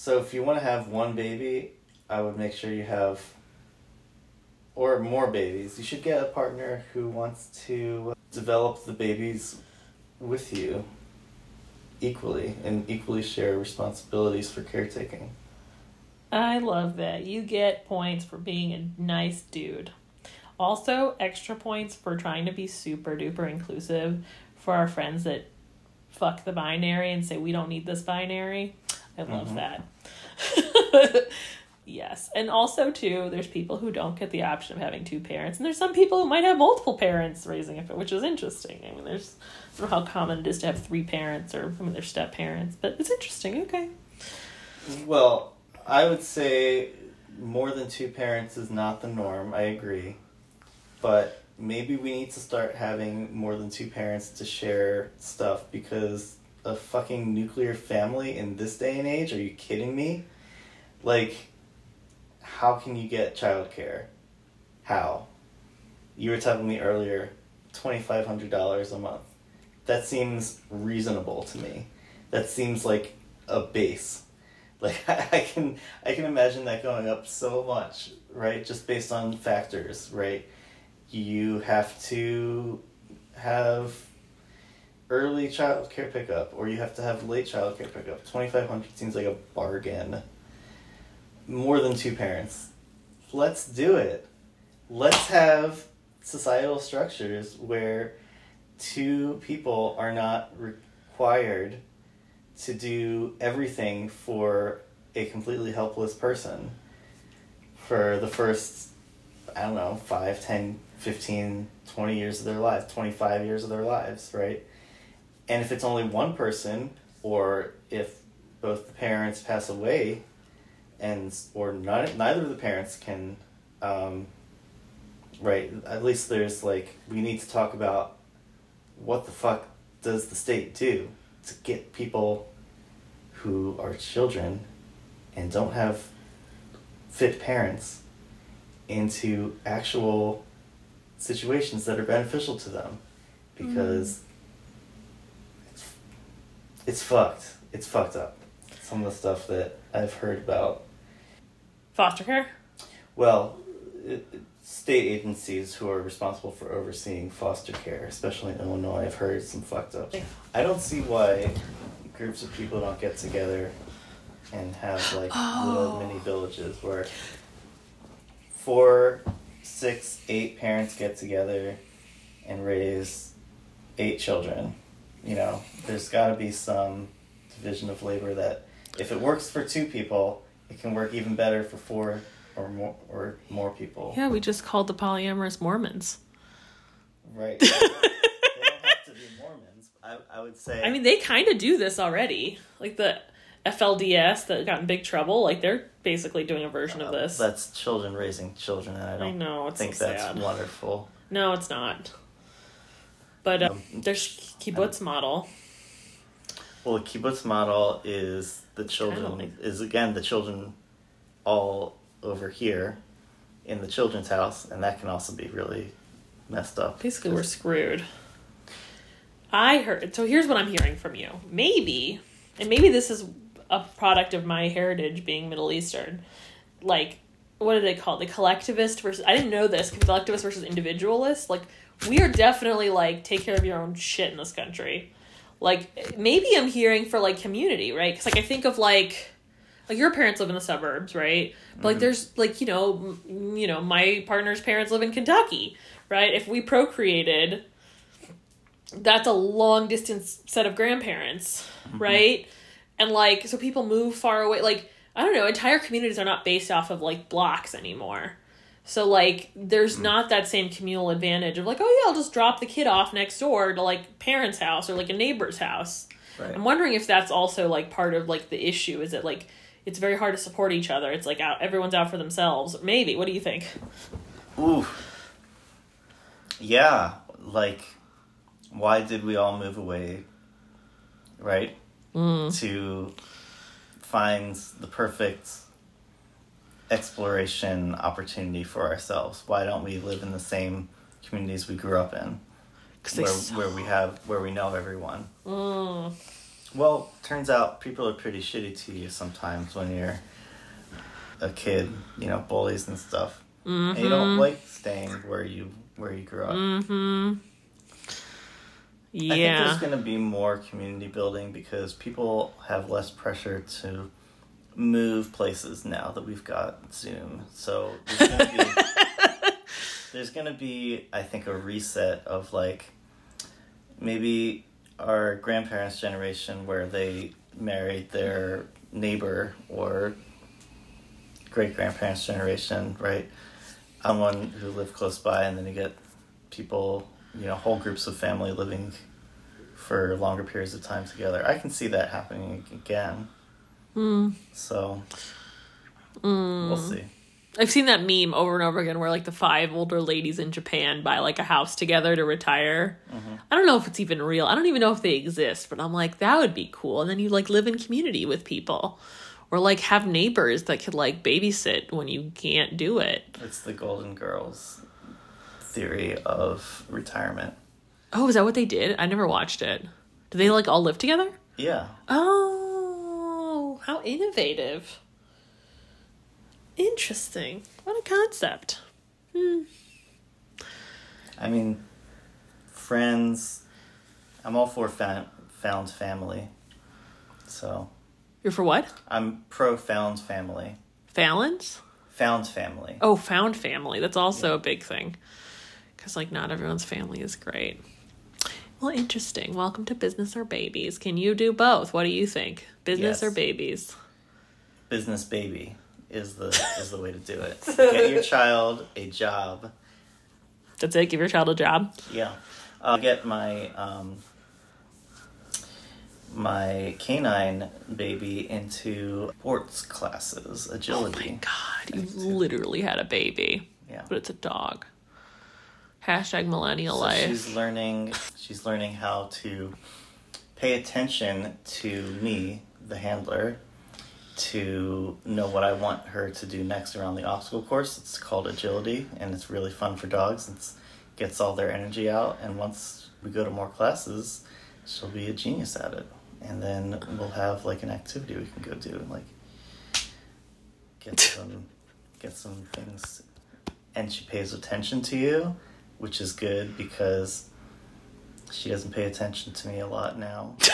J: So if you want to have one baby, I would make sure you have or more babies. You should get a partner who wants to develop the babies with you equally and equally share responsibilities for caretaking.
A: I love that. You get points for being a nice dude. Also, extra points for trying to be super duper inclusive for our friends that fuck the binary and say we don't need this binary. I love
J: Mhm.
A: that. yes. And also too, there's people who don't get the option of having two parents. And there's some people who might have multiple parents raising a which is interesting. I mean there's I don't know how common it is to have three parents or I mean they're step parents, but it's interesting, okay.
J: Well, I would say more than two parents is not the norm. I agree. But maybe we need to start having more than two parents to share stuff because a fucking nuclear family in this day and age, are you kidding me? Like, how can you get childcare? How? You were telling me earlier, $2,500 a month. That seems reasonable to me. That seems like a base. Like I can I can imagine that going up so much, right? Just based on factors, right? You have to have early child care pickup or you have to have late child care pickup. 2500 seems like a bargain. More than two parents. Let's do it. Let's have societal structures where two people are not required to do everything for a completely helpless person for the first i don't know 5 10 15 20 years of their lives 25 years of their lives right? And if it's only one person or if both the parents pass away and or not, neither of the parents can um, right at least there's like we need to talk about what the fuck does the state do to get people who are children and don't have fit parents into actual situations that are beneficial to them because it's, it's fucked. It's fucked up. Some of the stuff that i've heard about.
A: Foster care?
J: well, it, it- state agencies who are responsible for overseeing foster care, especially in Illinois, I've heard some fucked up. I don't see why groups of people don't get together and have like little oh. mini villages where four, six, eight parents get together and raise eight children. You know, there's got to be some division of labor that if it works for two people, it can work even better for four or more or more people.
A: Yeah, we just called the polyamorous Mormons.
J: Right. they don't have to be Mormons. I, I would say.
A: I mean, they kind of do this already. Like the FLDS that got in big trouble, like they're basically doing a version of this.
J: That's children raising children, and I
A: I
J: don't
A: know, it's
J: think
A: so
J: that's
A: sad.
J: wonderful.
A: No, it's not. But uh,
J: Um,
A: there's kibbutz model.
J: Well, the kibbutz model is the children
A: think-
J: is again the children all over here in the children's house, and that can also be really messed up.
A: Basically, we're screwed. I heard. So here's what I'm hearing from you. Maybe, and maybe this is a product of my heritage being Middle Eastern. Like, what do they call it? The collectivist versus. I didn't know this. Collectivist versus individualist. Like, we are definitely like take care of your own shit in this country. Like, maybe I'm hearing for like community, right? Because like I think of like. Like your parents live in the suburbs, right? But like mm-hmm. there's like you know, m- you know, my partner's parents live in Kentucky, right? If we procreated, that's a long distance set of grandparents, mm-hmm. right? And like so people move far away like I don't know, entire communities are not based off of like blocks anymore. So like there's hmm. not that same communal advantage of like, oh yeah, I'll just drop the kid off next door to like parents' house or like a neighbor's house.
J: Right.
A: I'm wondering if that's also like part of like the issue. Is it like it's very hard to support each other. It's like out everyone's out for themselves. Maybe. What do you think?
J: Ooh. Yeah, like, why did we all move away, right?
A: Mm.
J: To find the perfect exploration opportunity for ourselves. Why don't we live in the same communities we grew up in, where
A: suck.
J: where we have where we know everyone?
A: Mm.
J: Well, turns out people are pretty shitty to you sometimes when you're a kid. You know, bullies and stuff. And you don't like staying where you where you grew up.
A: Mm-hmm.
J: I think there's going to be more community building because people have less pressure to move places now that we've got Zoom. So there's going to be, there's going to be I think a reset of like maybe our grandparents' generation where they married their neighbor or great grandparents' generation, right? Someone who lived close by, and then you get people, you know, whole groups of family living for longer periods of time together. I can see that happening again.
A: Hmm.
J: So
A: Mm.
J: we'll see.
A: I've seen that meme over and over again where like the five older ladies in Japan buy like a house together to retire. I don't know if it's even real. I don't even know if they exist, but I'm like, that would be cool. And then you like live in community with people. Or like have neighbors that could like babysit when you can't do it.
J: It's the Golden Girls theory of retirement.
A: Oh, is that what they did? I never watched it. Do they like all live together?
J: Yeah.
A: Oh, how innovative. Interesting. What a concept. Hmm.
J: I mean, friends. I'm all for fa- found family. So
A: You're for what?
J: I'm pro found family.
A: Fallons?
J: Found family.
A: Oh, found family. That's also a big thing. Because, like, not everyone's family is great. Well, interesting. Welcome to Business or Babies. Can you do both? What do you think? Business
J: Yes.
A: or babies?
J: Business baby is the is the way to do it. Get your child a job.
A: That's it? Give your child a job?
J: Yeah. I'll get my um my canine baby into sports classes, agility.
A: Oh my God, you literally had a baby.
J: Yeah.
A: But it's a dog. Hashtag millennial
J: So
A: life.
J: she's learning she's learning how to pay attention to me, the handler, to know what I want her to do next around the obstacle course. It's called agility and it's really fun for dogs. It gets all their energy out and once we go to more classes, she'll be a genius at it. And then we'll have like an activity we can go do and like get some get some things and she pays attention to you, which is good because she doesn't pay attention to me a lot now.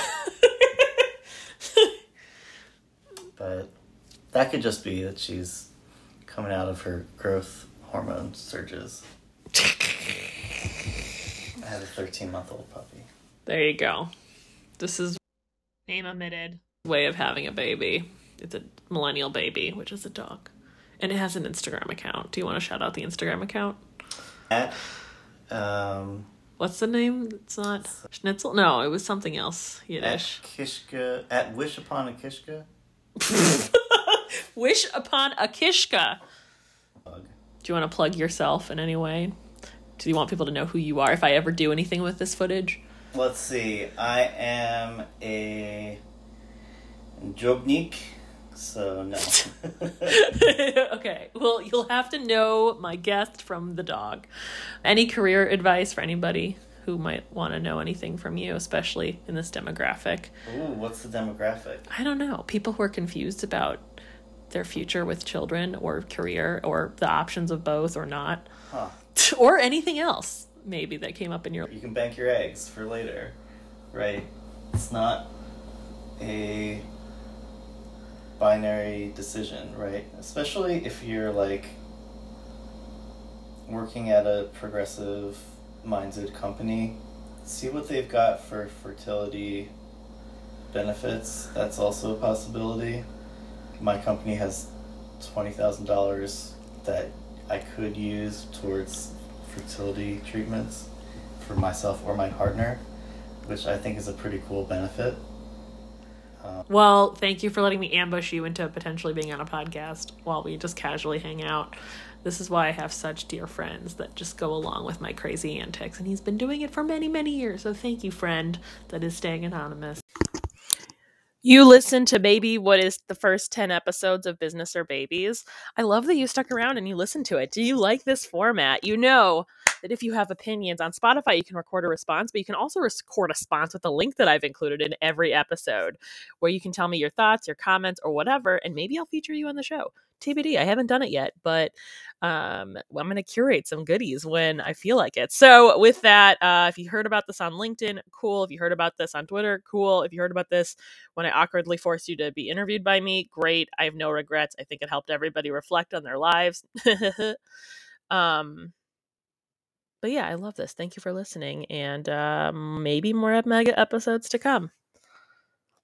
J: but that could just be that she's coming out of her growth hormone surges. I have a 13 month old puppy.
A: There you go. This is name omitted way of having a baby. It's a millennial baby, which is a dog. And it has an Instagram account. Do you want to shout out the Instagram account?
J: At, um,
A: What's the name? It's not Schnitzel? No, it was something else.
J: at
A: Yiddish.
J: Kishka, at Wish Upon a Kishka.
A: Wish upon a kishka. Do you want to plug yourself in any way? Do you want people to know who you are if I ever do anything with this footage?
J: Let's see. I am a jobnik, so no.
A: okay. Well, you'll have to know my guest from the dog. Any career advice for anybody who might want to know anything from you, especially in this demographic?
J: Ooh, what's the demographic?
A: I don't know. People who are confused about their future with children or career or the options of both or not,
J: Huh.
A: or anything else maybe that came up in your
J: You can bank your eggs for later, right? It's not a binary decision, right? Especially if you're like working at a progressive minded company. See what they've got for fertility benefits. That's also a possibility. My company has $20,000 that I could use towards fertility treatments for myself or my partner, which I think is a pretty cool benefit.
A: Well, thank you for letting me ambush you into potentially being on a podcast while we just casually hang out. This is why I have such dear friends that just go along with my crazy antics, and he's been doing it for many, many years. So thank you, friend, that is staying anonymous. You listen to maybe what is the first 10 episodes of Business or Babies. I love that you stuck around and you listened to it. Do you like this format? You know that if you have opinions on Spotify, you can record a response, but you can also record a response with the link that I've included in every episode where you can tell me your thoughts, your comments, or whatever, and maybe I'll feature you on the show. TBD. I haven't done it yet, but um, I'm going to curate some goodies when I feel like it. So, with that, uh, if you heard about this on LinkedIn, cool. If you heard about this on Twitter, cool. If you heard about this when I awkwardly forced you to be interviewed by me, great. I have no regrets. I think it helped everybody reflect on their lives. um, but yeah, I love this. Thank you for listening, and uh, maybe more mega episodes to come.